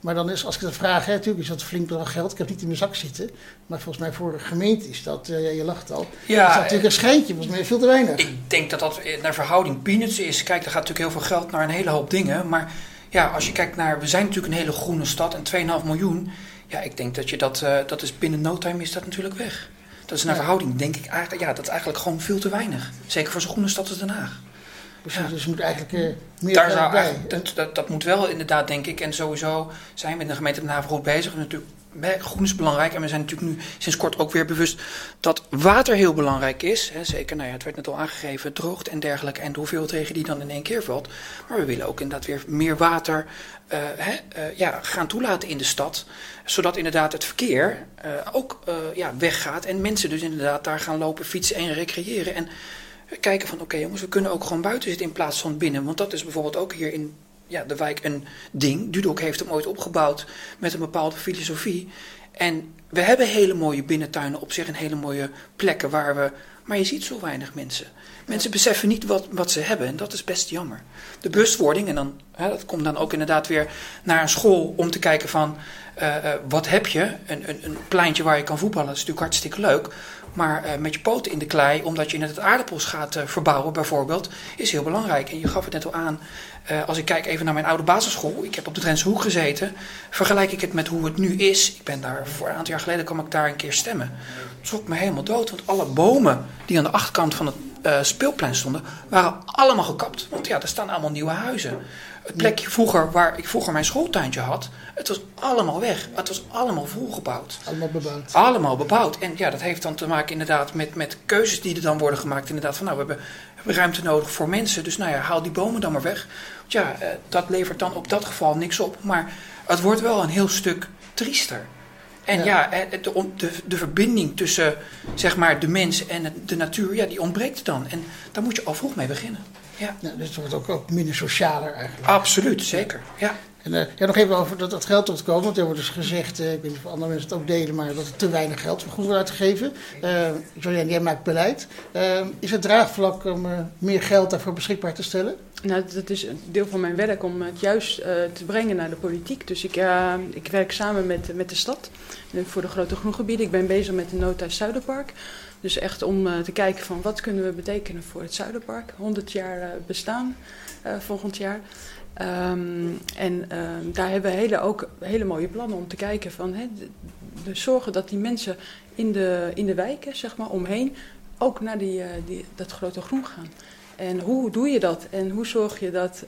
Maar dan is, als ik dat vraag, hè, natuurlijk is dat een flink bedrag geld. Ik heb niet in mijn zak zitten. Maar volgens mij voor een gemeente is dat, uh, je lacht al, ja, is dat natuurlijk een schijntje. Volgens mij veel te weinig. Ik denk dat dat naar verhouding peanuts is. Kijk, er gaat natuurlijk heel veel geld naar een hele hoop dingen. Maar ja, als je kijkt naar, we zijn natuurlijk een hele groene stad en 2,5 miljoen. Ja, ik denk dat je dat, uh, dat is binnen no time is dat natuurlijk weg. Dat is naar ja. verhouding, denk ik eigenlijk, ja, dat is eigenlijk gewoon veel te weinig. Zeker voor zo'n groene stad als Den Haag. Precies, ja. dus moet eigenlijk uh, meer Daar zou bij. Dat, dat, dat, moet wel inderdaad, denk ik. En sowieso zijn we in de gemeente Den Haag goed bezig. En natuurlijk, groen is belangrijk. En we zijn natuurlijk nu sinds kort ook weer bewust dat water heel belangrijk is. Hè, zeker, nou ja, het werd net al aangegeven, droogte en dergelijke. En de hoeveelheid regen die dan in één keer valt. Maar we willen ook inderdaad weer meer water uh, hè, uh, ja, gaan toelaten in de stad. Zodat inderdaad het verkeer ook ja, weggaat. En mensen dus inderdaad daar gaan lopen, fietsen en recreëren. En kijken van oké jongens, we kunnen ook gewoon buiten zitten in plaats van binnen. Want dat is bijvoorbeeld ook hier in ja, de wijk een ding. Dudok heeft hem ooit opgebouwd met een bepaalde filosofie. En we hebben hele mooie binnentuinen op zich en hele mooie plekken waar we... Maar je ziet zo weinig mensen. Mensen beseffen niet wat, wat ze hebben en dat is best jammer. De bewustwording, en dan, hè, dat komt dan ook inderdaad weer naar een school om te kijken van... Uh, uh, wat heb je? Een, een, een pleintje waar je kan voetballen, is natuurlijk hartstikke leuk. Maar uh, met je poten in de klei, omdat je net het aardappels gaat uh, verbouwen bijvoorbeeld, is heel belangrijk. En je gaf het net al aan, uh, als ik kijk even naar mijn oude basisschool, ik heb op de Drentse Hoek gezeten, vergelijk ik het met hoe het nu is. Ik ben daar, voor een aantal jaar geleden kwam ik daar een keer stemmen. Schrok me helemaal dood, want alle bomen die aan de achterkant van het speelplein stonden, waren allemaal gekapt. Want ja, er staan allemaal nieuwe huizen. Het plekje vroeger waar ik vroeger mijn schooltuintje had, het was allemaal weg. Het was allemaal volgebouwd. Allemaal bebouwd. Allemaal bebouwd. En ja, dat heeft dan te maken inderdaad met, met keuzes die er dan worden gemaakt. Inderdaad van nou, we hebben, we hebben ruimte nodig voor mensen. Dus nou ja, haal die bomen dan maar weg. Want ja, eh, dat levert dan op dat geval niks op. Maar het wordt wel een heel stuk triester. En ja, ja de, de, de, verbinding tussen zeg maar, de mens en de natuur, ja, die ontbreekt dan. En daar moet je al vroeg mee beginnen. Ja. ja dus het wordt ook, ook minder socialer eigenlijk. Absoluut, zeker. Ja. En uh, ja, nog even over dat, dat geld tot komen. Want er wordt dus gezegd, uh, ik weet niet of andere mensen het ook delen, maar dat er te weinig geld voor goed wordt uitgegeven. Uh, Jolien, jij maakt beleid. is het draagvlak om meer geld daarvoor beschikbaar te stellen? Nou, dat is een deel van mijn werk om het juist te brengen naar de politiek. Dus ik, ik werk samen met, met de stad voor de grote groengebieden. Ik ben bezig met de Nota Zuiderpark. Dus echt om uh, te kijken van wat kunnen we betekenen voor het Zuiderpark. 100 jaar uh, bestaan volgend jaar. Um, en daar hebben we hele, ook hele mooie plannen om te kijken van... Hè, zorgen dat die mensen in de, in de wijken, zeg maar, omheen... ook naar die, die, dat grote groen gaan. En hoe doe je dat? En hoe zorg je dat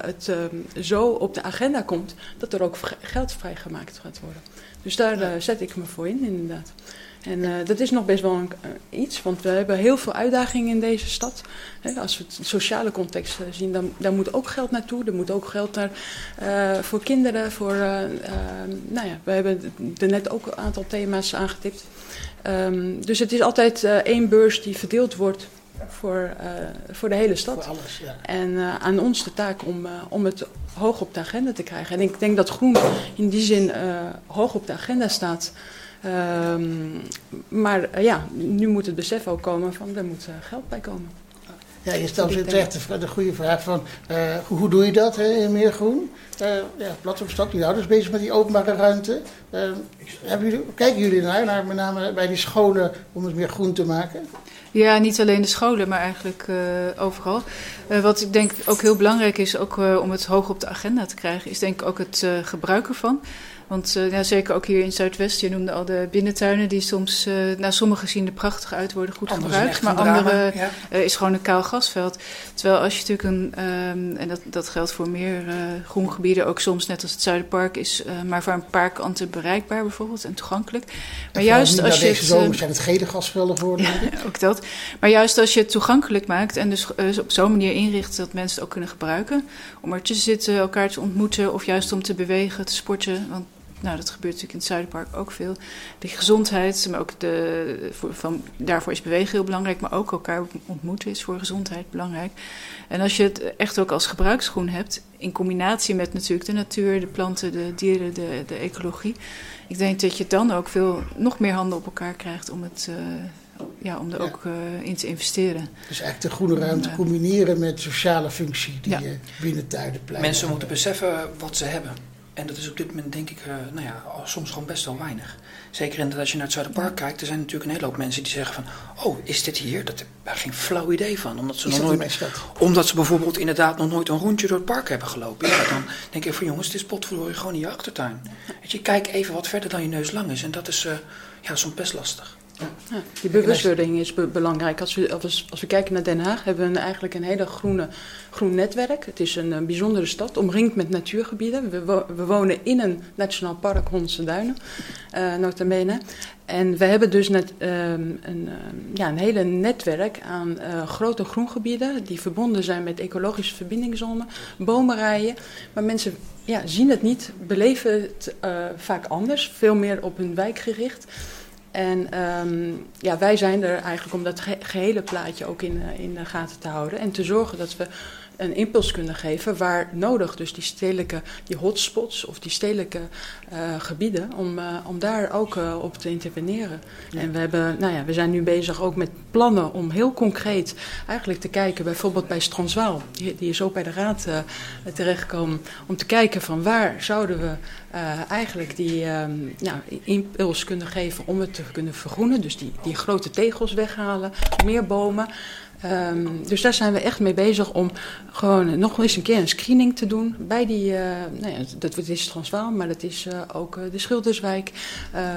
het um, zo op de agenda komt dat er ook geld vrijgemaakt gaat worden? Dus daar uh, zet ik me voor in, inderdaad. En uh, dat is nog best wel een, uh, iets, want we hebben heel veel uitdagingen in deze stad. Als we het sociale context zien, dan daar moet ook geld naartoe. Er moet ook geld naar voor kinderen. Voor, nou ja, we hebben er net ook een aantal thema's aangetipt. Um, dus het is altijd één beurs die verdeeld wordt voor, voor de hele stad. Voor alles, ja. En aan ons de taak om, om het hoog op de agenda te krijgen. En ik denk dat groen in die zin hoog op de agenda staat. Um, maar ja, nu moet het besef ook komen van er moet geld bij komen. Ja, je stelt weer terecht de, de goede vraag van uh, hoe, hoe, doe je dat hè, in meer groen? ja, Platformstad, die ouders bezig met die openbare ruimte. hebben jullie, kijken jullie naar, naar, met name bij die scholen om het meer groen te maken? Ja, niet alleen de scholen, maar eigenlijk overal. wat ik denk ook heel belangrijk is, ook om het hoog op de agenda te krijgen, is denk ik ook het gebruiken van. Want uh, ja, zeker ook hier in Zuidwest, je noemde al de binnentuinen, die soms, uh, nou sommige zien er prachtig uit, worden goed Anders gebruikt. Maar andere ja. uh, is gewoon een kaal gasveld. Terwijl als je natuurlijk een, um, en dat, dat geldt voor meer groengebieden, ook soms net als het Zuiderpark, is maar voor een paar kanten bereikbaar bijvoorbeeld en toegankelijk. Maar en juist als je. Deze zomer zijn het gele gasvelden geworden. [laughs] Ja, ook dat. Maar juist als je het toegankelijk maakt en dus op zo'n manier inricht dat mensen het ook kunnen gebruiken, om er te zitten, elkaar te ontmoeten of juist om te bewegen, te sporten. Want nou, dat gebeurt natuurlijk in het Zuiderpark ook veel. De gezondheid, maar ook de, voor, van, daarvoor is bewegen heel belangrijk, maar ook elkaar ontmoeten is voor gezondheid belangrijk. En als je het echt ook als gebruiksgroen hebt, in combinatie met natuurlijk de natuur, de planten, de dieren, de, de ecologie. Ik denk dat je dan ook veel, nog meer handen op elkaar krijgt om het... Uh, ja, om er ja. ook uh, in te investeren. Dus eigenlijk de groene ruimte ja. combineren met sociale functie die ja. je binnen tuinen pleit. Mensen moeten beseffen wat ze hebben. En dat is op dit moment denk ik, uh, nou ja, soms gewoon best wel weinig. Zeker inderdaad als je naar het Zuiderpark kijkt, er zijn natuurlijk een hele hoop mensen die zeggen van, oh, is dit hier? Dat heb ik geen flauw idee van. Omdat ze, nog nooit, omdat ze bijvoorbeeld inderdaad nog nooit een rondje door het park hebben gelopen. Ja, dan denk ik van jongens, het is potverdorie gewoon in je achtertuin. Weet je, kijk even wat verder dan je neus lang is. En dat is uh, ja, soms best lastig. Die bewustwording is be belangrijk. Als we, als, we kijken naar Den Haag, hebben we eigenlijk een hele groene, groen netwerk. Het is een, bijzondere stad, omringd met natuurgebieden. We, wo we wonen in een nationaal park, Hondse Duinen, uh, nota bene. En we hebben dus net, um, een, um, ja, een hele netwerk aan uh, grote groengebieden... die verbonden zijn met ecologische verbindingszones, bomenrijen. Maar mensen ja, zien het niet, beleven het uh, vaak anders, veel meer op hun wijk gericht... En um, ja, wij zijn er eigenlijk om dat ge gehele plaatje ook in, uh, in de gaten te houden. En te zorgen dat we een impuls kunnen geven waar nodig. Dus die stedelijke, die hotspots of die stedelijke uh, gebieden, om, uh, om daar ook uh, op te interveneren. Ja. En we, hebben, nou ja, we zijn nu bezig ook met plannen om heel concreet eigenlijk te kijken, bijvoorbeeld bij Stranswaal, die, die is ook bij de raad terechtgekomen, om te kijken van waar zouden we eigenlijk die nou, impuls kunnen geven om het te kunnen vergroenen. Dus die, die grote tegels weghalen, meer bomen. Um, dus daar zijn we echt mee bezig om gewoon nog eens een keer een screening te doen bij die, uh, nou ja, dat is Transvaal, maar dat is uh, ook uh, de Schilderswijk.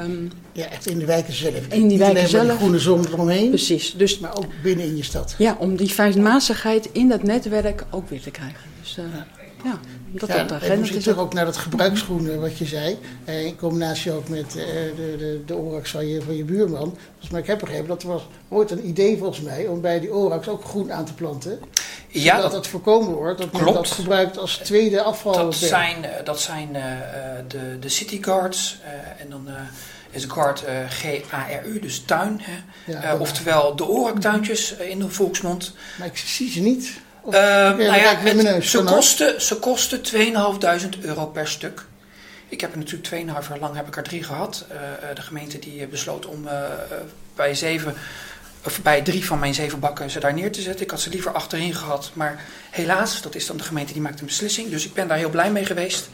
Um, ja, echt in de wijken zelf. In die wijken zelf. de groene zon eromheen. Precies. Dus, maar ook binnen in je stad. Ja, om die fijnmazigheid in dat netwerk ook weer te krijgen. Dus, ja. Ja, dat ja, op de agenda is. terug ook naar dat gebruiksgroen wat je zei. Eh, in combinatie ook met eh, de, de, de orax van je, van je buurman. Dus, maar ik heb begrepen dat er was ooit een idee volgens mij om bij die orax ook groen aan te planten. Ja, dat dat voorkomen wordt. Dat men dat gebruikt als tweede afval. Dat zijn, dat zijn uh, de, de city guards en dan is een guard uh, G-A-R-U, dus tuin. Hè? Ja, uh, oftewel de oraktuintjes uh, in de volksmond. Maar ik zie ze niet. Uh, nou ja, het, ze, kosten, ze kosten 2.500 euro per stuk. Ik heb er natuurlijk 2,5 jaar lang heb ik er drie gehad. Uh, de gemeente die besloot om uh, bij zeven of bij drie van mijn zeven bakken ze daar neer te zetten. Ik had ze liever achterin gehad. Maar helaas, dat is dan de gemeente die maakt een beslissing. Dus ik ben daar heel blij mee geweest.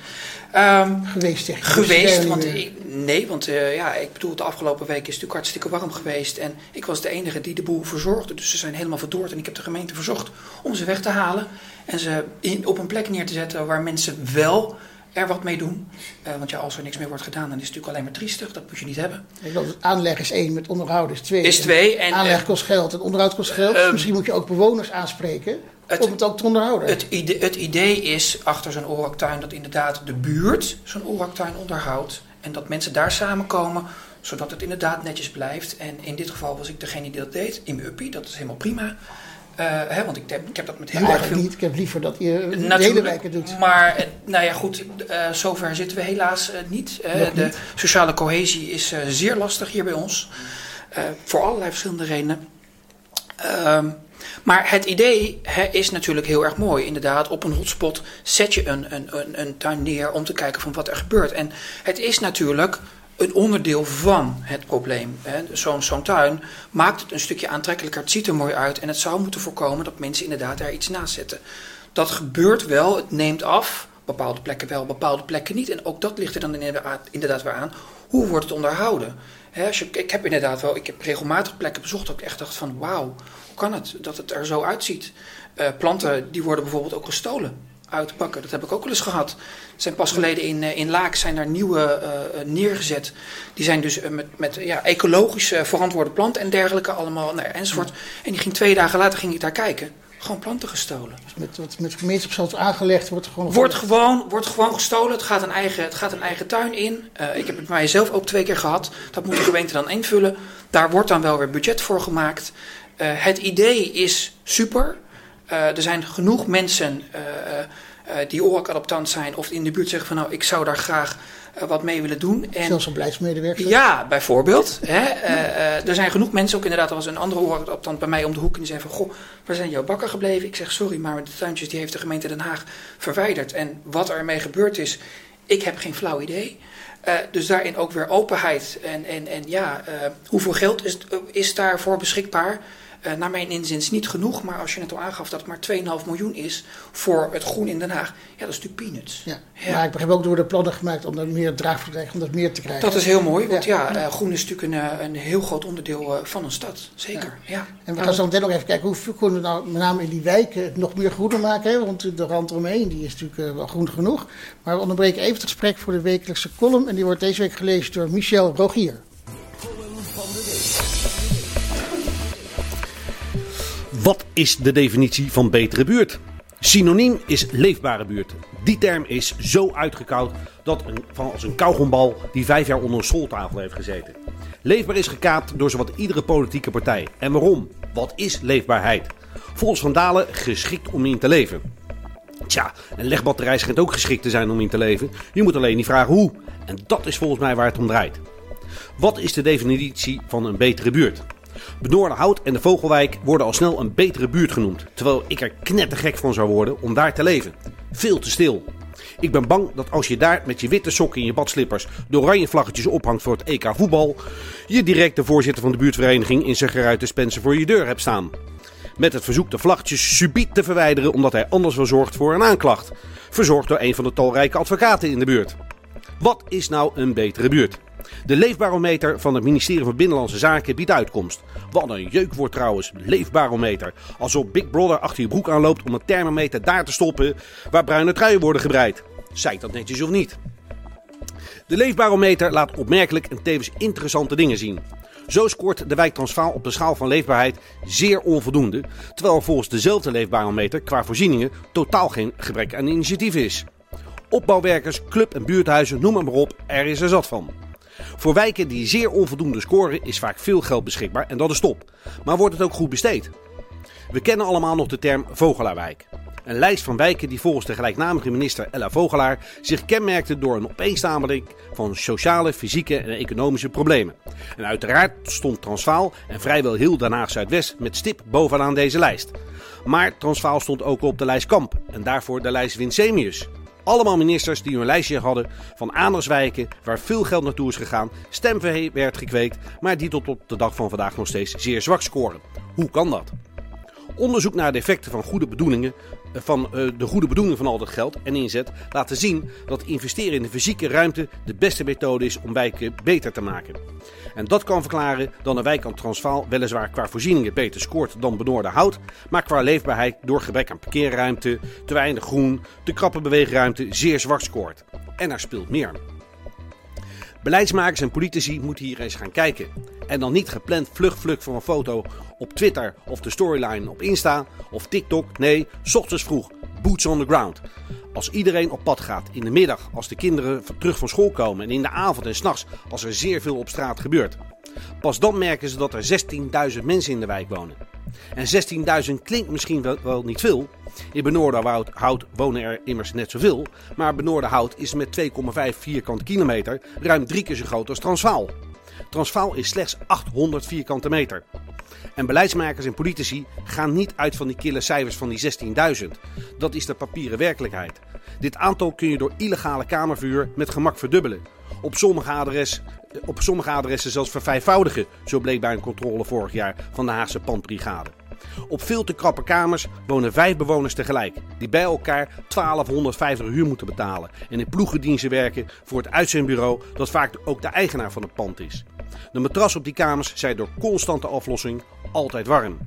Um, geweest, zeg. Geweest, want ik, nee, want uh, ja, ik bedoel, de afgelopen week is het natuurlijk hartstikke warm geweest. En ik was de enige die de boel verzorgde. Dus ze zijn helemaal verdoord. En ik heb de gemeente verzocht om ze weg te halen. En ze in, op een plek neer te zetten waar mensen wel er wat mee doen. want ja, als er niks meer wordt gedaan, dan is het natuurlijk alleen maar triestig. Dat moet je niet hebben. Aanleg is één, met onderhoud is twee. Is twee. En, aanleg kost geld en onderhoud kost geld. Ehm, Misschien moet je ook bewoners aanspreken om het ook te onderhouden. Het idee, het idee is achter zo'n oorraktuin dat inderdaad de buurt zo'n oorraktuin onderhoudt. En dat mensen daar samenkomen, zodat het inderdaad netjes blijft. En in dit geval was ik degene die dat deed, in mijn uppie. Dat is helemaal prima. Uh, hè, want ik heb, ik heb dat met heel erg veel... niet. Ik heb liever dat je de hele wijken doet. Maar eh, nou ja, goed, uh, zover zitten we helaas niet. de sociale cohesie is zeer lastig hier bij ons. voor allerlei verschillende redenen. Ehm, maar het idee is natuurlijk heel erg mooi. Inderdaad, op een hotspot zet je een, een, een, een tuin neer om te kijken van wat er gebeurt. En het is natuurlijk een onderdeel van het probleem. Zo'n tuin maakt het een stukje aantrekkelijker, het ziet er mooi uit en het zou moeten voorkomen dat mensen inderdaad daar iets naast zetten. Dat gebeurt wel, het neemt af, bepaalde plekken wel, bepaalde plekken niet. En ook dat ligt er dan inderdaad weer aan. Hoe wordt het onderhouden? ik heb inderdaad wel, ik heb regelmatig plekken bezocht dat ik echt dacht van wauw, kan het dat het er zo uitziet? Uh, planten die worden bijvoorbeeld ook gestolen uitpakken. Dat heb ik ook wel eens gehad. Er zijn pas geleden in, eh, in Laak zijn daar nieuwe uh, neergezet. Die zijn dus met, met ja, ecologisch verantwoorde planten en dergelijke allemaal nou, enzovoort. En die ging twee dagen later ging ik daar kijken. Gewoon planten gestolen. Dus met, met, met gemeenschapsgeld aangelegd wordt gewoon... Wordt gewoon, wordt gewoon gestolen. Het gaat een eigen, het gaat een eigen tuin in. ik heb het bij mijzelf ook twee keer gehad. Dat moet de gemeente dan invullen. Daar wordt dan wel weer budget voor gemaakt. Het idee is super. er zijn genoeg mensen uh, die ORAC-adoptant zijn of in de buurt zeggen van nou, ik zou daar graag wat mee willen doen. En, Zelfs een beleidsmedewerker? Ja, bijvoorbeeld. Hè, uh, er zijn genoeg mensen, ook inderdaad, er was een andere ORAC-adoptant bij mij om de hoek en die zei van goh, waar zijn jouw bakken gebleven? Ik zeg sorry, maar de tuintjes die heeft de gemeente Den Haag verwijderd. En wat er ermee gebeurd is, ik heb geen flauw idee. dus daarin ook weer openheid. En, en, en ja, hoeveel geld is, is daarvoor beschikbaar? Uh, naar mijn inziens niet genoeg. Maar als je net al aangaf dat het maar 2,5 miljoen is voor het groen in Den Haag. Ja, dat is natuurlijk peanuts. Ja. Maar ik begrijp ook door de plannen gemaakt om dat meer draagvlak te krijgen, om dat meer te krijgen. Dat is heel mooi, want ja, uh, groen is natuurlijk een, eh, een heel groot onderdeel van een stad. Zeker, ja. En we gaan zo meteen nog even kijken hoe kunnen we nou met name in die wijken het nog meer groener maken. Hè? Want de rand eromheen die is natuurlijk wel groen genoeg. Maar we onderbreken even het gesprek voor de wekelijkse column. En die wordt deze week gelezen door Michel Rogier. Wat is de definitie van betere buurt? Synoniem is leefbare buurt. Die term is zo uitgekoud dat een, van als een kauwgombal die vijf jaar onder een schooltafel heeft gezeten. Leefbaar is gekaapt door zowat iedere politieke partij. En waarom? Wat is leefbaarheid? Volgens Van Dalen geschikt om in te leven. Tja, een legbatterij schijnt ook geschikt te zijn om in te leven. Je moet alleen niet vragen hoe. En dat is volgens mij waar het om draait. Wat is de definitie van een betere buurt? Benoordenhout en de Vogelwijk worden al snel een betere buurt genoemd. Terwijl ik er knettergek van zou worden om daar te leven. Veel te stil. Ik ben bang dat als je daar met je witte sokken en je badslippers de oranje vlaggetjes ophangt voor het EK voetbal, je direct de voorzitter van de buurtvereniging in zijn geruite spensen voor je deur hebt staan. Met het verzoek de vlaggetjes subiet te verwijderen omdat hij anders wel zorgt voor een aanklacht. Verzorgd door een van de talrijke advocaten in de buurt. Wat is nou een betere buurt? De leefbarometer van het ministerie van Binnenlandse Zaken biedt uitkomst. Wat een jeukwoord trouwens, leefbarometer. Alsof Big Brother achter je broek aanloopt om een thermometer daar te stoppen waar bruine truien worden gebreid. Zei dat netjes of niet? De leefbarometer laat opmerkelijk en tevens interessante dingen zien. Zo scoort de wijk Transvaal op de schaal van leefbaarheid zeer onvoldoende, terwijl volgens dezelfde leefbarometer qua voorzieningen totaal geen gebrek aan initiatief is. Opbouwwerkers, club- en buurthuizen, noem maar op, er is er zat van. Voor wijken die zeer onvoldoende scoren is vaak veel geld beschikbaar en dat is top. Maar wordt het ook goed besteed? We kennen allemaal nog de term Vogelaarwijk. Een lijst van wijken die volgens de gelijknamige minister Ella Vogelaar zich kenmerkte door een opeenstapeling van sociale, fysieke en economische problemen. En uiteraard stond Transvaal en vrijwel heel Den Zuidwest met stip bovenaan deze lijst. Maar Transvaal stond ook op de lijst Kamp en daarvoor de lijst Winsemius. Allemaal ministers die een lijstje hadden van aandagswijken waar veel geld naartoe is gegaan, stemverhee werd gekweekt, maar die tot op de dag van vandaag nog steeds zeer zwak scoren. Hoe kan dat? Onderzoek naar de effecten van goede bedoelingen van uh, de goede bedoeling van al dat geld en inzet laten zien dat investeren in de fysieke ruimte de beste methode is om wijken beter te maken. En dat kan verklaren dat een wijk aan Transvaal weliswaar qua voorzieningen beter scoort dan Benoorde Hout, maar qua leefbaarheid door gebrek aan parkeerruimte, te weinig groen, te krappe beweegruimte zeer zwak scoort. En er speelt meer. Beleidsmakers en politici moeten hier eens gaan kijken. En dan niet gepland vlug vlug voor een foto op Twitter of de storyline op Insta of TikTok. Nee, s ochtends vroeg, boots on the ground. Als iedereen op pad gaat, in de middag als de kinderen terug van school komen en in de avond en s'nachts als er zeer veel op straat gebeurt. Pas dan merken ze dat er 16.000 mensen in de wijk wonen. En 16.000 klinkt misschien wel, niet veel. In Benoordenhout wonen er immers net zoveel. Maar Benoordenhout is met 2,5 vierkante kilometer ruim drie keer zo groot als Transvaal. Transvaal is slechts 800 vierkante meter. En beleidsmakers en politici gaan niet uit van die kille cijfers van die 16.000. Dat is de papieren werkelijkheid. Dit aantal kun je door illegale kamervuur met gemak verdubbelen. Op sommige, adres, op sommige adressen zelfs vervijfvoudigen, zo bleek bij een controle vorig jaar van de Haagse pandbrigade. Op veel te krappe kamers wonen vijf bewoners tegelijk, die bij elkaar 1250 huur moeten betalen en in ploegendiensten werken voor het uitzendbureau dat vaak ook de eigenaar van het pand is. De matras op die kamers zijn door constante aflossing altijd warm.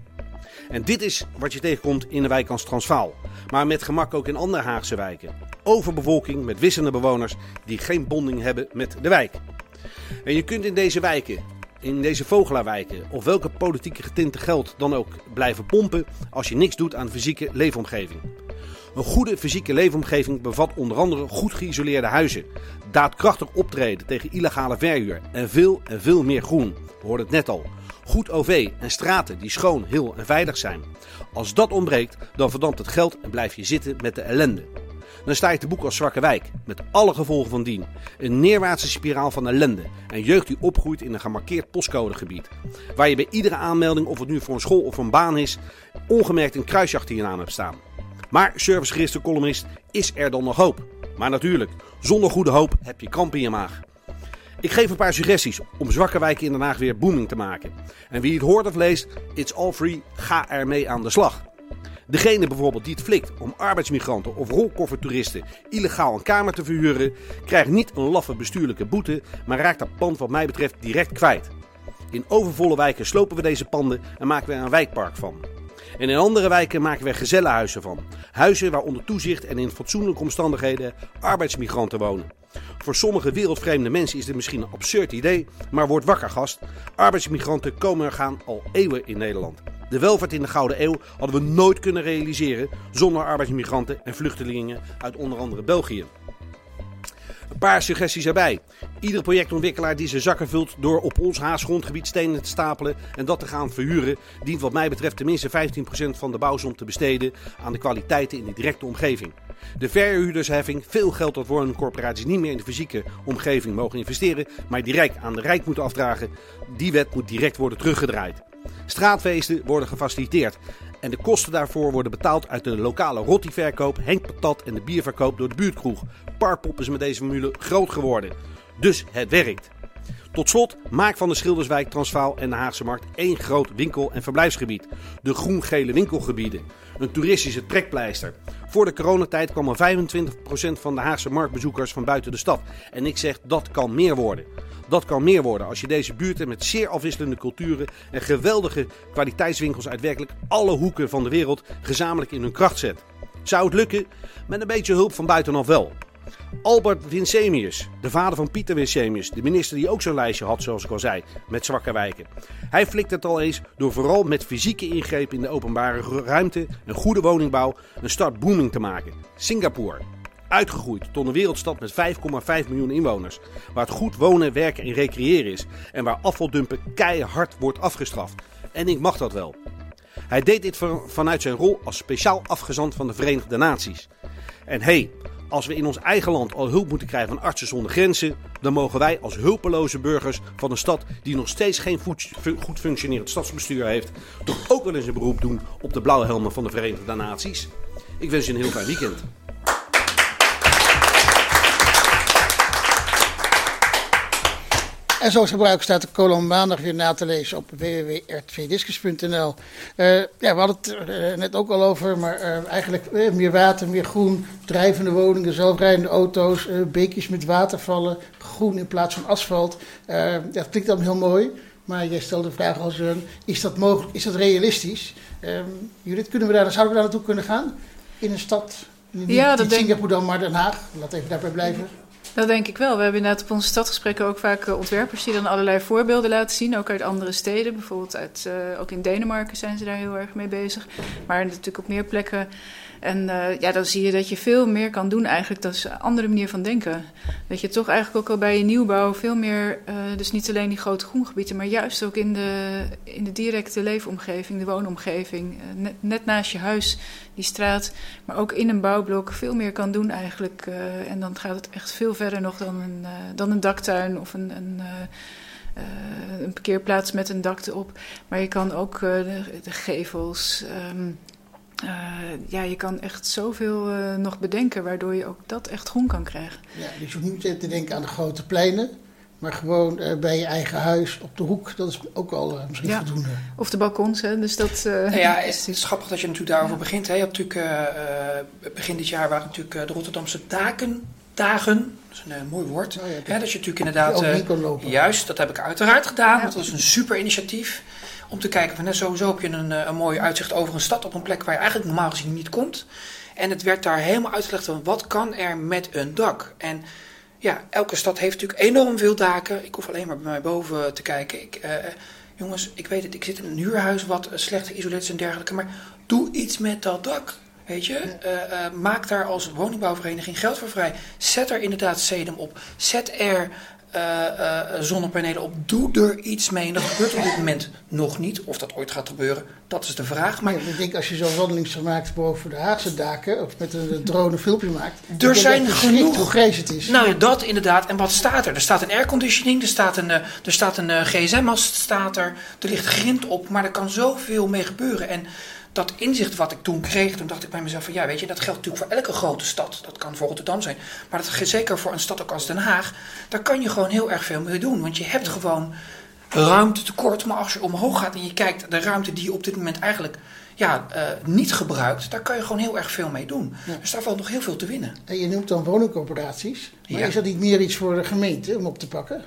En dit is wat je tegenkomt in de wijk als Transvaal, maar met gemak ook in andere Haagse wijken. Overbevolking met wisselende bewoners die geen bonding hebben met de wijk. En je kunt in deze wijken, in deze vogelaarwijken of welke politieke getinte geld dan ook blijven pompen als je niks doet aan de fysieke leefomgeving. Een goede fysieke leefomgeving bevat onder andere goed geïsoleerde huizen, daadkrachtig optreden tegen illegale verhuur en veel en veel meer groen. We hoorden het net al. Goed OV en straten die schoon, heel en veilig zijn. Als dat ontbreekt, dan verdampt het geld en blijf je zitten met de ellende. Dan sta je te boek als zwakke wijk, met alle gevolgen van dien. Een neerwaartse spiraal van ellende en jeugd die opgroeit in een gemarkeerd postcodegebied. Waar je bij iedere aanmelding, of het nu voor een school of een baan is, ongemerkt een kruisje achter je naam hebt staan. Maar, servicegerichte columnist, is er dan nog hoop? Maar natuurlijk, zonder goede hoop heb je kramp in je maag. Ik geef een paar suggesties om zwakke wijken in Den Haag weer booming te maken. En wie het hoort of leest, it's all free, ga ermee aan de slag. Degene bijvoorbeeld die het flikt om arbeidsmigranten of rolkoffertoeristen illegaal een kamer te verhuren, krijgt niet een laffe bestuurlijke boete, maar raakt dat pand wat mij betreft direct kwijt. In overvolle wijken slopen we deze panden en maken we er een wijkpark van. En in andere wijken maken we gezellenhuizen van. Huizen waar onder toezicht en in fatsoenlijke omstandigheden arbeidsmigranten wonen. Voor sommige wereldvreemde mensen is dit misschien een absurd idee, maar word wakker gast. Arbeidsmigranten komen en gaan al eeuwen in Nederland. De welvaart in de Gouden Eeuw hadden we nooit kunnen realiseren zonder arbeidsmigranten en vluchtelingen uit onder andere België. Een paar suggesties erbij. Iedere projectontwikkelaar die zijn zakken vult door op ons Haas grondgebied stenen te stapelen en dat te gaan verhuren, dient wat mij betreft tenminste 15% van de bouwsom te besteden aan de kwaliteiten in de directe omgeving. De verhuurdersheffing, veel geld dat woningcorporaties niet meer in de fysieke omgeving mogen investeren, maar direct aan de Rijk moeten afdragen, die wet moet direct worden teruggedraaid. Straatfeesten worden gefaciliteerd en de kosten daarvoor worden betaald uit de lokale rottiverkoop, Henk Patat en de bierverkoop door de buurtkroeg. Parpop is met deze formule groot geworden. Dus het werkt. Tot slot, maak van de Schilderswijk, Transvaal en de Haagse Markt één groot winkel- en verblijfsgebied. De groen-gele winkelgebieden. Een toeristische trekpleister. Voor de coronatijd kwam er 25% van de Haagse marktbezoekers van buiten de stad. En ik zeg dat kan meer worden. Dat kan meer worden als je deze buurten met zeer afwisselende culturen en geweldige kwaliteitswinkels uit werkelijk alle hoeken van de wereld gezamenlijk in hun kracht zet. Zou het lukken? Met een beetje hulp van buitenaf wel. Albert Winsemius, de vader van Pieter Winsemius, de minister die ook zo'n lijstje had, zoals ik al zei, met zwakke wijken. Hij flikt het al eens door vooral met fysieke ingrepen in de openbare ruimte en goede woningbouw een start booming te maken. Singapore, uitgegroeid tot een wereldstad met 5,5 miljoen inwoners, waar het goed wonen, werken en recreëren is en waar afvaldumpen keihard wordt afgestraft. En ik mag dat wel. Hij deed dit vanuit zijn rol als speciaal afgezant van de Verenigde Naties. En hey, als we in ons eigen land al hulp moeten krijgen van artsen zonder grenzen, dan mogen wij als hulpeloze burgers van een stad die nog steeds geen goed functionerend stadsbestuur heeft, toch ook wel eens een beroep doen op de blauwe helmen van de Verenigde Naties. Ik wens je een heel fijn weekend. En zoals gebruikt staat de column maandag weer na te lezen op www.rtvdiscus.nl. Uh, eh, ja, we hadden het er uh, net ook al over, maar uh, eigenlijk meer water, meer groen, drijvende woningen, zelfrijdende auto's, beekjes met watervallen, groen in plaats van asfalt. dat klinkt dan heel mooi, maar jij stelde de vraag als, is dat mogelijk, is dat realistisch? Judith, kunnen we daar, zouden we daar naartoe kunnen gaan? In een stad, niet, ja, dat niet Singapore dan, maar Den Haag, laat even daarbij blijven. Dat denk ik wel. We hebben inderdaad op onze stadgesprekken ook vaak uh, ontwerpers die dan allerlei voorbeelden laten zien, ook uit andere steden. Bijvoorbeeld uit, uh, ook in Denemarken zijn ze daar heel erg mee bezig. Maar natuurlijk op meer plekken en uh, ja, dan zie je dat je veel meer kan doen eigenlijk. Dat is een andere manier van denken. Dat je toch eigenlijk ook al bij je nieuwbouw veel meer... Uh, dus niet alleen die grote groengebieden... maar juist ook in de, in de directe leefomgeving, de woonomgeving... Uh, net, naast je huis, die straat... maar ook in een bouwblok veel meer kan doen eigenlijk. en dan gaat het echt veel verder nog dan een, dan een daktuin of een... een een parkeerplaats met een dak erop. Maar je kan ook de, de, gevels... Um, uh, ja, je kan echt zoveel uh, nog bedenken, waardoor je ook dat echt groen kan krijgen. Ja, dus je hoeft niet te denken aan de grote pleinen, maar gewoon uh, bij je eigen huis op de hoek, dat is ook al misschien ja. voldoende. Of de balkons, hè. Dus dat, nou ja, het [laughs] is grappig dat je natuurlijk daarover ja. begint. Hè. Je hebt natuurlijk, begin dit jaar waren natuurlijk de Rotterdamse daken, dagen, dat is een mooi woord. Oh, ja, hè, dat je natuurlijk inderdaad, juist, dat heb ik uiteraard gedaan, want dat is een super initiatief. Om te kijken van net sowieso heb je een, een mooi uitzicht over een stad op een plek waar je eigenlijk normaal gezien niet komt. En het werd daar helemaal uitgelegd van wat kan er met een dak. En ja, elke stad heeft natuurlijk enorm veel daken. Ik hoef alleen maar bij mij boven te kijken. Ik, uh, jongens, ik weet het, ik zit in een huurhuis wat slecht geïsoleerd is en dergelijke. Maar doe iets met dat dak. Weet je, uh, uh, maak daar als woningbouwvereniging geld voor vrij. Zet er inderdaad sedum op. Zet er zonnepanelen op. Doe er iets mee. En dat gebeurt op dit moment nog niet. Of dat ooit gaat gebeuren, dat is de vraag. Maar ja, ik denk als je zo'n wandeling maakt boven de Haagse daken, of met een drone een filmpje maakt. Er zijn genoeg. Hoe grijs het is. Nou ja, dat inderdaad. En wat staat er? Er staat een airconditioning, er staat een, er staat een gsm-mast, staat er. Er ligt grind op, maar er kan zoveel mee gebeuren. En dat inzicht wat ik toen kreeg, toen dacht ik bij mezelf van ja, weet je, dat geldt natuurlijk voor elke grote stad. Dat kan voor Rotterdam zijn, maar dat geldt zeker voor een stad ook als Den Haag. Daar kan je gewoon heel erg veel mee doen, want je hebt gewoon ruimte tekort. Maar als je omhoog gaat en je kijkt de ruimte die je op dit moment eigenlijk ja, uh, niet gebruikt, daar kan je gewoon heel erg veel mee doen. Ja. Dus daar valt nog heel veel te winnen. En je noemt dan woningcorporaties, maar ja. is dat niet meer iets voor de gemeente om op te pakken?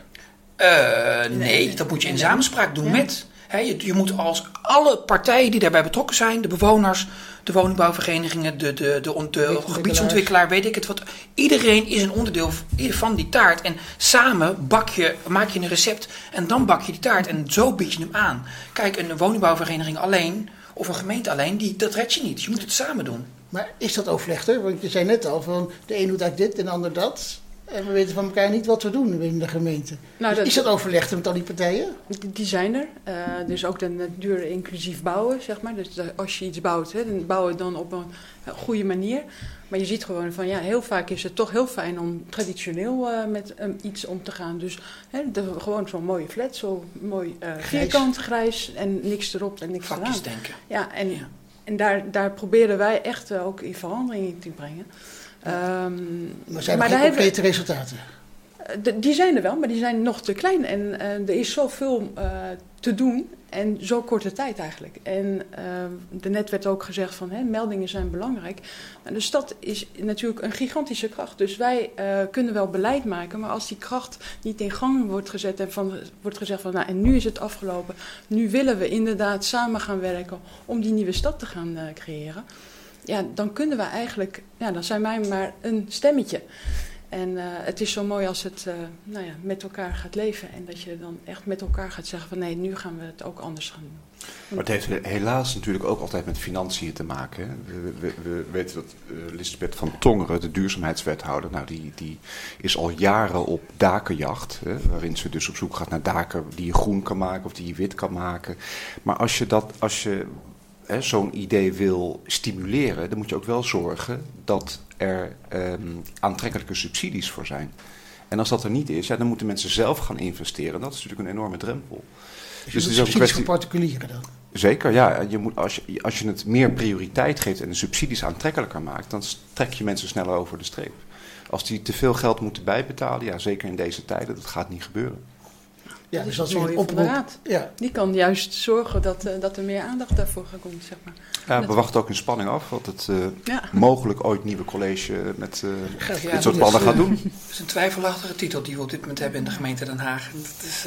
Uh, nee, dat moet je in samenspraak doen met He, je, je, moet als alle partijen die daarbij betrokken zijn, de bewoners, de woningbouwverenigingen, de, de, de, de gebiedsontwikkelaar, weet ik het wat. Iedereen is een onderdeel van die taart. En samen bak je, maak je een recept en dan bak je die taart. En zo bied je hem aan. Kijk, een woningbouwvereniging alleen of een gemeente alleen, die, dat red je niet. Je moet het samen doen. Maar is dat overleg er? Want je zei net al van de een doet dit en de ander dat. En we weten van elkaar niet wat we doen binnen de gemeente. Nou, dat, is dat overlegd met al die partijen? Die zijn er. Uh, dus ook de natuur inclusief bouwen, zeg maar. Dus als je iets bouwt, hè, dan bouw het dan op een goede manier. Maar je ziet gewoon van, ja, heel vaak is het toch heel fijn om traditioneel uh, met um, iets om te gaan. Dus hè, de, gewoon zo'n mooie flat, zo mooi uh, vierkant, grijs en niks erop en niks Vakjes denken. Ja, en, ja. en daar, daar proberen wij echt ook in verandering in te brengen. Um, maar zijn er geen concrete resultaten? Die zijn er wel, maar die zijn nog te klein. En uh, er is zoveel uh, te doen en zo korte tijd eigenlijk. En uh, net werd ook gezegd van hè, meldingen zijn belangrijk. Maar de stad is natuurlijk een gigantische kracht. Dus wij kunnen wel beleid maken, maar als die kracht niet in gang wordt gezet en van, wordt gezegd van nou en nu is het afgelopen. Nu willen we inderdaad samen gaan werken om die nieuwe stad te gaan creëren ja, dan kunnen we eigenlijk, ja, dan zijn wij maar een stemmetje. En uh, het is zo mooi als het uh, nou ja, met elkaar gaat leven. En dat je dan echt met elkaar gaat zeggen van nee, nu gaan we het ook anders gaan doen. Maar het heeft helaas natuurlijk ook altijd met financiën te maken. We, we, we, weten dat uh, Lisbeth van Tongeren, de duurzaamheidswethouder, nou die, die is al jaren op dakenjacht. Hè, waarin ze dus op zoek gaat naar daken die je groen kan maken of die je wit kan maken. Maar als je dat, als je zo'n idee wil stimuleren, dan moet je ook wel zorgen dat er um, aantrekkelijke subsidies voor zijn. En als dat er niet is, ja, dan moeten mensen zelf gaan investeren. Dat is natuurlijk een enorme drempel. Dus, dus het is ook subsidies voor particulieren dan? Zeker, ja. Je moet, als, je, als je het meer prioriteit geeft en de subsidies aantrekkelijker maakt, dan trek je mensen sneller over de streep. Als die te veel geld moeten bijbetalen, ja, zeker in deze tijden, dat gaat niet gebeuren. Ja, dus dat is een oproep. Ja. Die kan juist zorgen dat, uh, dat er meer aandacht daarvoor komt, zeg maar. Ja, we wachten ook in spanning af wat het uh, ja. mogelijk ooit nieuwe college met uh, ja, dit soort plannen gaat doen. Het is een twijfelachtige titel die we op dit moment hebben in de gemeente Den Haag. Dat is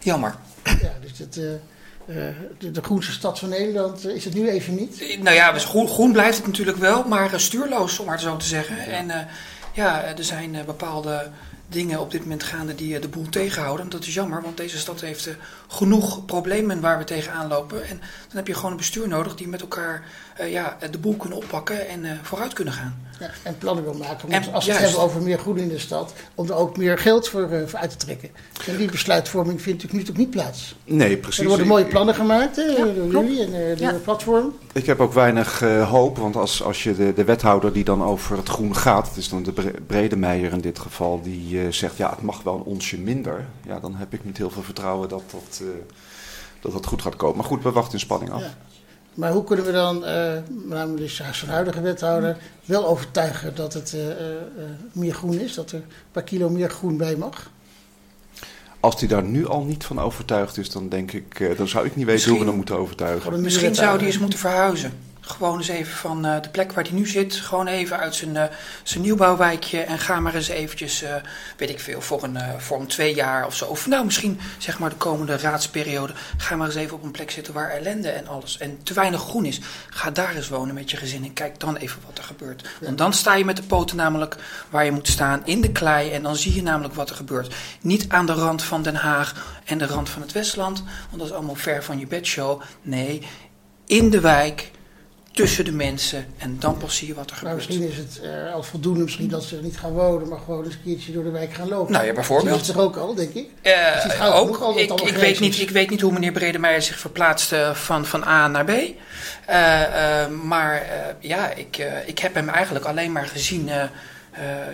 jammer. Ja, dus het, de, de, groenste stad van Nederland is het nu even niet. Nou ja, dus groen, groen blijft het natuurlijk wel, maar stuurloos om maar zo te zeggen. En ja, er zijn bepaalde dingen op dit moment gaande die de boel tegenhouden. Dat is jammer, want deze stad heeft genoeg problemen waar we tegenaan lopen. En dan heb je gewoon een bestuur nodig die met elkaar ja, de boel kunnen oppakken en vooruit kunnen gaan. Ja, en plannen wil maken. En, als we het hebben over meer groen in de stad, om er ook meer geld voor, uh, voor uit te trekken. En die besluitvorming vindt natuurlijk nu toch niet plaats. Nee, precies. Er worden mooie plannen gemaakt hè, door jullie en uh, de platform. Ik heb ook weinig uh, hoop, want als, als je de, de wethouder die dan over het groen gaat, het is dan de Bredemeijer in dit geval, die zegt ja, het mag wel een onsje minder. Ja, dan heb ik niet heel veel vertrouwen dat dat, dat, dat goed gaat komen. Maar goed, we wachten in spanning af. Ja. Maar hoe kunnen we dan, uh, namelijk de zijn huidige wethouder, wel overtuigen dat het uh, uh, meer groen is? Dat er een paar kilo meer groen bij mag? Als hij daar nu al niet van overtuigd is, dan denk ik, dan zou ik niet weten hoe we hem moeten overtuigen. Misschien zou hij eens moeten verhuizen gewoon eens even van uh, de plek waar hij nu zit, gewoon even uit zijn, uh, zijn nieuwbouwwijkje en ga maar eens eventjes, uh, weet ik veel, voor een, voor een twee jaar of zo. Of nou, misschien zeg maar de komende raadsperiode, ga maar eens even op een plek zitten waar ellende en alles en te weinig groen is. Ga daar eens wonen met je gezin en kijk dan even wat er gebeurt. Want dan sta je met de poten namelijk waar je moet staan, in de klei en dan zie je namelijk wat er gebeurt. Niet aan de rand van Den Haag en de rand van het Westland, want dat is allemaal ver van je bedshow. Nee, in de wijk tussen de mensen en dan pas zie je wat er nou, gebeurt. Misschien is het uh, al voldoende misschien dat ze niet gaan wonen, maar gewoon eens een keertje door de wijk gaan lopen. Nou ja, bijvoorbeeld. Dat is er ook al, denk ik. Uh, ook. Al, ik, ik weet niet, ik weet niet hoe meneer Bredemeijer zich verplaatste van, van A naar B. Uh, maar ja, ik, ik heb hem eigenlijk alleen maar gezien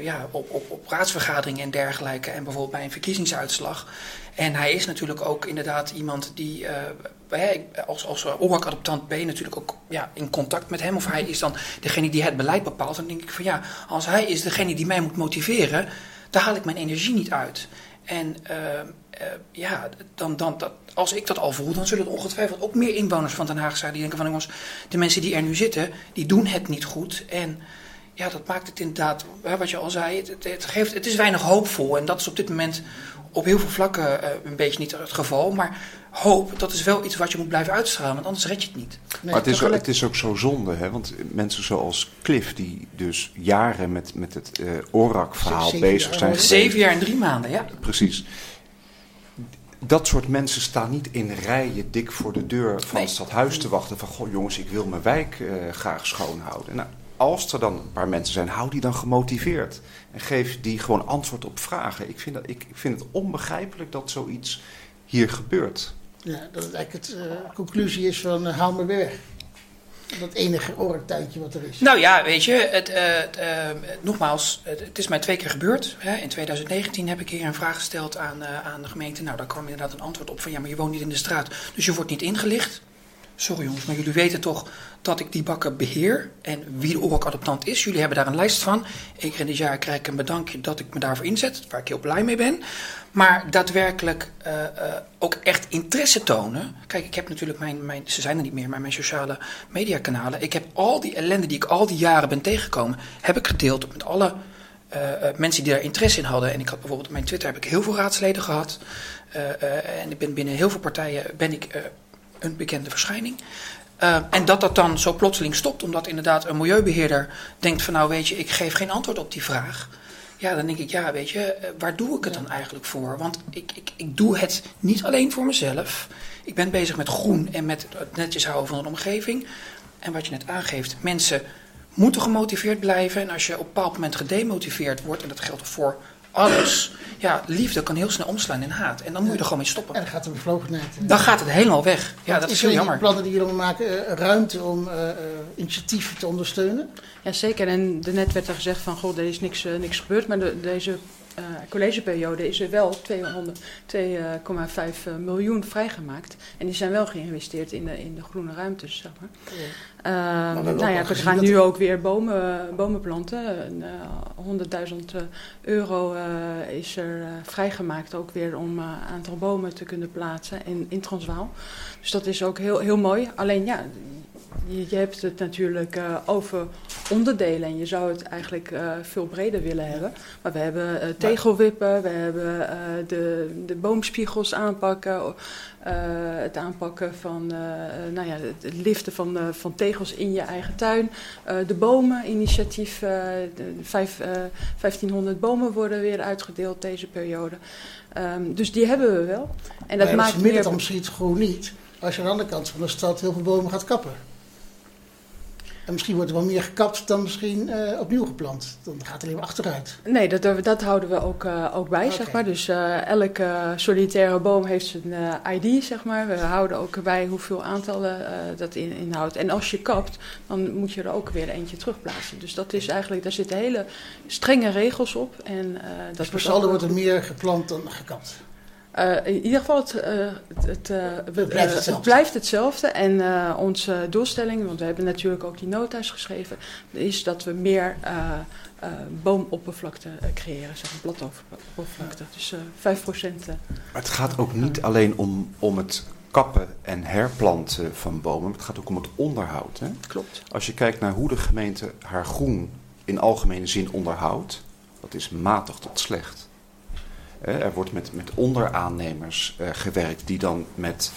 ja, op, op, op raadsvergaderingen en dergelijke. En bijvoorbeeld bij een verkiezingsuitslag. En hij is natuurlijk ook inderdaad iemand die als, als OWAC-adoptant ben je natuurlijk ook ja, in contact met hem. Of hij is dan degene die het beleid bepaalt. Dan denk ik van ja, als hij is degene die mij moet motiveren, daar haal ik mijn energie niet uit. En uh, ja, dan, dan, dat, als ik dat al voel, dan zullen er ongetwijfeld ook meer inwoners van Den Haag zijn die denken van jongens, de mensen die er nu zitten, die doen het niet goed. En ja, dat maakt het inderdaad, wat je al zei, het, het, geeft, het is weinig hoopvol. En dat is op dit moment op heel veel vlakken uh, een beetje niet het geval. Maar hoop, dat is wel iets wat je moet blijven uitstralen, want anders red je het niet. maar het is, ook, het is ook zo zonde, hè? want mensen zoals Cliff, die dus jaren met, met het uh, ORAC-verhaal bezig zijn. Zeven jaar en drie maanden, ja. Precies. Dat soort mensen staan niet in rijen dik voor de deur van nee. het stadhuis te wachten. Van, goh jongens, ik wil mijn wijk uh, graag schoonhouden. Nou, als er dan een paar mensen zijn, hou die dan gemotiveerd. En geef die gewoon antwoord op vragen. Ik vind, dat, ik, vind het onbegrijpelijk dat zoiets hier gebeurt. Ja, dat het eigenlijk de uh, conclusie is van uh, haal me weg. Dat enige oortuintje wat er is. Nou ja, weet je, het, uh, nogmaals, het, het, is mij twee keer gebeurd. Hè. In 2019 heb ik hier een vraag gesteld aan, aan de gemeente. Nou, daar kwam inderdaad een antwoord op van ja, maar je woont niet in de straat, dus je wordt niet ingelicht. Sorry jongens, maar jullie weten toch dat ik die bakken beheer en wie de ORAC-adoptant is. Jullie hebben daar een lijst van. Keer in dit jaar krijg ik een bedankje dat ik me daarvoor inzet, waar ik heel blij mee ben. Maar daadwerkelijk uh, uh, ook echt interesse tonen. Kijk, ik heb natuurlijk mijn, mijn, ze zijn er niet meer, maar mijn sociale mediakanalen. Ik heb al die ellende die ik al die jaren ben tegengekomen, heb ik gedeeld met alle uh, mensen die daar interesse in hadden. En ik had bijvoorbeeld op mijn Twitter heb ik heel veel raadsleden gehad. en ik ben binnen heel veel partijen ben ik een bekende verschijning. Uh, en dat dat dan zo plotseling stopt, omdat inderdaad een milieubeheerder denkt van nou weet je, ik geef geen antwoord op die vraag. Ja, dan denk ik, ja, weet je, eh, waar doe ik het dan eigenlijk voor? Want ik, ik, ik doe het niet alleen voor mezelf. Ik ben bezig met groen en met het netjes houden van de omgeving. En wat je net aangeeft, mensen moeten gemotiveerd blijven. En als je op een bepaald moment gedemotiveerd wordt, en dat geldt voor alles. Ja, liefde kan heel snel omslaan in haat. En dan moet je er gewoon mee stoppen. En dan gaat de bevlogenheid. Dan gaat het helemaal weg. Ja, dat is, heel jammer. plannen die jullie maken uh, ruimte om uh, initiatieven te ondersteunen? Ja, zeker. En net werd er gezegd van, goh, er is niks, uh, niks gebeurd. Maar de, deze uh, collegeperiode is er wel 2,5 miljoen vrijgemaakt. En die zijn wel geïnvesteerd in de, in de groene ruimtes, zeg maar. Ja. Uh, nou ja, we gaan nu ook weer bomen, bomen planten. Uh, 100.000 euro uh, is er vrijgemaakt ook weer om een aantal bomen te kunnen plaatsen in, in Transvaal. Dus dat is ook heel, heel mooi. Alleen ja, je, hebt het natuurlijk uh, over onderdelen en je zou het eigenlijk uh, veel breder willen hebben. Maar we hebben uh, tegelwippen, we hebben de, de boomspiegels aanpakken, het aanpakken van nou ja, het liften van, van tegels in je eigen tuin. de bomen, initiatief, vijf, 1500 bomen worden weer uitgedeeld deze periode. Um, dus die hebben we wel. En dat maakt meer... dan misschien het gewoon niet als je aan de andere kant van de stad heel veel bomen gaat kappen. En misschien wordt er wel meer gekapt dan misschien uh, opnieuw geplant. Dan gaat het alleen maar achteruit. Nee, dat, dat houden we ook, uh, ook bij, zeg maar. Dus uh, elke solitaire boom heeft zijn ID, zeg maar. We houden ook bij hoeveel aantallen dat in, inhoudt. En als je kapt, dan moet je er ook weer eentje terugplaatsen. Dus dat is eigenlijk, daar zitten hele strenge regels op. En, dat dus wordt, wordt er meer geplant dan gekapt? Uh, in ieder geval, het, uh, het, uh, het, blijft hetzelfde. het, blijft hetzelfde. En onze doelstelling, want we hebben natuurlijk ook die nota's geschreven, is dat we meer boomoppervlakte creëren, zeg maar bladoppervlakte. Dus 5%. Maar het gaat ook niet alleen om, om het kappen en herplanten van bomen, maar het gaat ook om het onderhoud. Hè? Klopt. Als je kijkt naar hoe de gemeente haar groen in algemene zin onderhoudt, dat is matig tot slecht. Er wordt met, met onderaannemers uh, gewerkt die dan met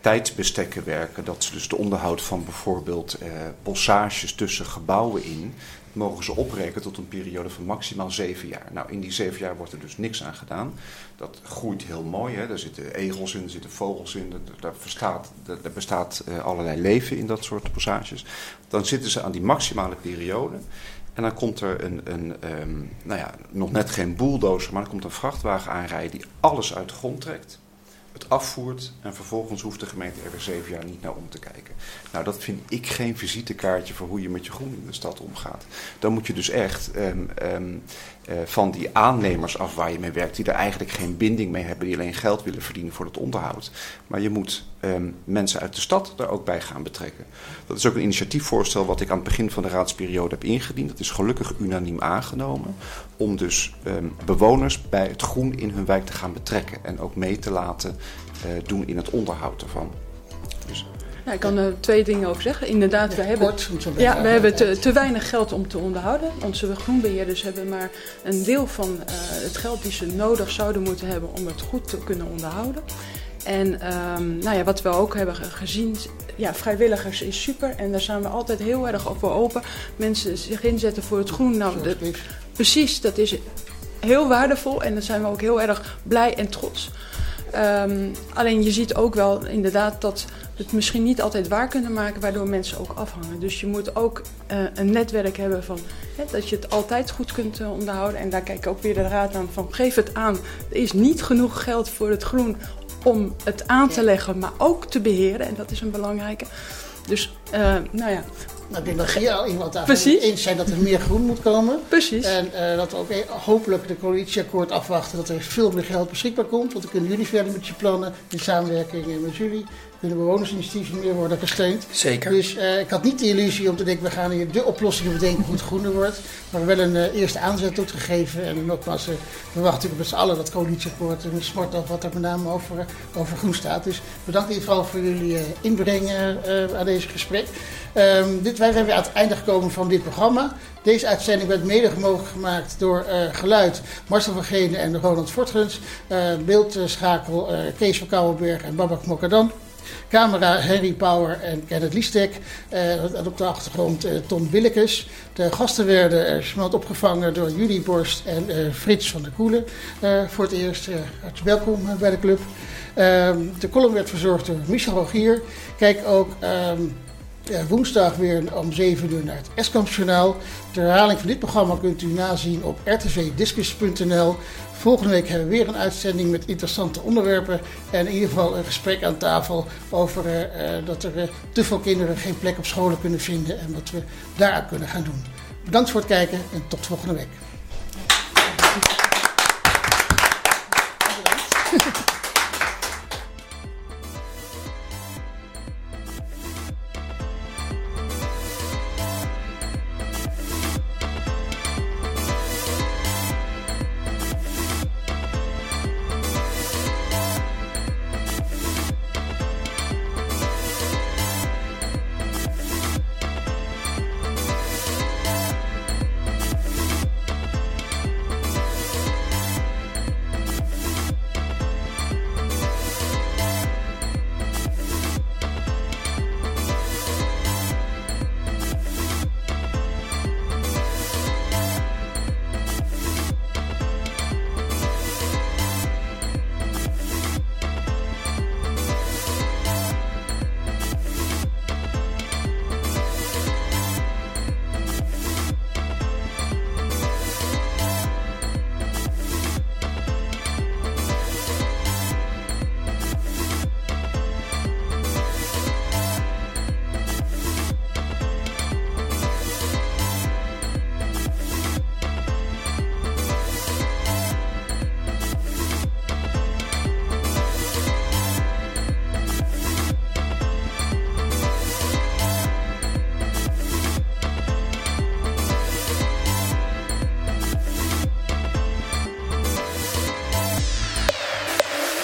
tijdsbestekken werken. Dat ze dus de onderhoud van bijvoorbeeld uh, bossages tussen gebouwen in, mogen ze oprekenen tot een periode van maximaal zeven jaar. Nou, in die zeven jaar wordt er dus niks aan gedaan. Dat groeit heel mooi. Hè? Daar zitten egels in, er zitten vogels in. Daar, bestaat, daar bestaat uh, allerlei leven in dat soort bossages. Dan zitten ze aan die maximale periode. En dan komt er een, een um, nou ja, nog net geen bulldozer, maar er komt een vrachtwagen aanrijden die alles uit de grond trekt afvoert en vervolgens hoeft de gemeente er weer zeven jaar niet naar om te kijken. Nou, dat vind ik geen visitekaartje voor hoe je met je groen in de stad omgaat. Dan moet je dus echt um, um, uh, van die aannemers af waar je mee werkt, die er eigenlijk geen binding mee hebben, die alleen geld willen verdienen voor het onderhoud. Maar je moet um, mensen uit de stad daar ook bij gaan betrekken. Dat is ook een initiatiefvoorstel wat ik aan het begin van de raadsperiode heb ingediend. Dat is gelukkig unaniem aangenomen. Om dus bewoners bij het groen in hun wijk te gaan betrekken en ook mee te laten uh, doen in het onderhoud ervan. Dus, ja, ik kan er twee dingen over zeggen. Inderdaad, we hebben, ja, we hebben te, te, weinig geld om te onderhouden. Onze groenbeheerders hebben maar een deel van uh, het geld die ze nodig zouden moeten hebben om het goed te kunnen onderhouden. En um, nou ja, wat we ook hebben gezien, ja, vrijwilligers is super. En daar zijn we altijd heel erg voor open. Mensen zich inzetten voor het groen. Nou, de, precies, dat is heel waardevol. En daar zijn we ook heel erg blij en trots. Um, alleen je ziet ook wel inderdaad dat we het misschien niet altijd waar kunnen maken, waardoor mensen ook afhangen. Dus je moet ook uh, een netwerk hebben van hè, dat je het altijd goed kunt uh, onderhouden. En daar kijk ik ook weer de raad aan van geef het aan. Er is niet genoeg geld voor het groen om het aan te leggen, maar ook te beheren. En dat is een belangrijke. Dus, uh, nou ja. Nou, ik denk dat al iemand daarvan eens zijn dat er meer groen moet komen. Precies. En uh, dat we ook hopelijk de coalitieakkoord afwachten dat er veel meer geld beschikbaar komt. Want dan kunnen jullie verder met je plannen in samenwerking met jullie kunnen bewonersinitiatieven meer worden gesteund. Zeker. Dus uh, ik had niet de illusie om te denken, we gaan hier de oplossing bedenken hoe het groener wordt. Maar wel een uh, eerste aanzet tot gegeven. En nogmaals, uh, we wachten met z'n allen dat coalitieakkoord en smart af wat er met name over, over groen staat. Dus bedankt in ieder geval voor jullie inbreng aan deze gesprek. Um, dit, wij zijn weer aan het einde gekomen van dit programma. Deze uitzending werd mede mogelijk gemaakt door Geluid Marcel van Genen en Ronald Fortgens. Beeldschakel Kees van Kouwenberg en Babak Mokadan. Camera Henry Power en Kenneth Liestek. en op de achtergrond Tom Willekes. De gasten werden uh, opgevangen door Julie Borst en Frits van der Koelen. voor het eerst hartelijk welkom bij de club. Ehm, de column werd verzorgd door Michel Rogier. Kijk ook... Woensdag weer om 7 uur naar het Eskampsjournaal. De herhaling van dit programma kunt u nazien op rtvdiscus.nl. Volgende week hebben we weer een uitzending met interessante onderwerpen. En in ieder geval een gesprek aan tafel over uh, dat er uh, te veel kinderen geen plek op scholen kunnen vinden. En wat we daaraan kunnen gaan doen. Bedankt voor het kijken en tot volgende week.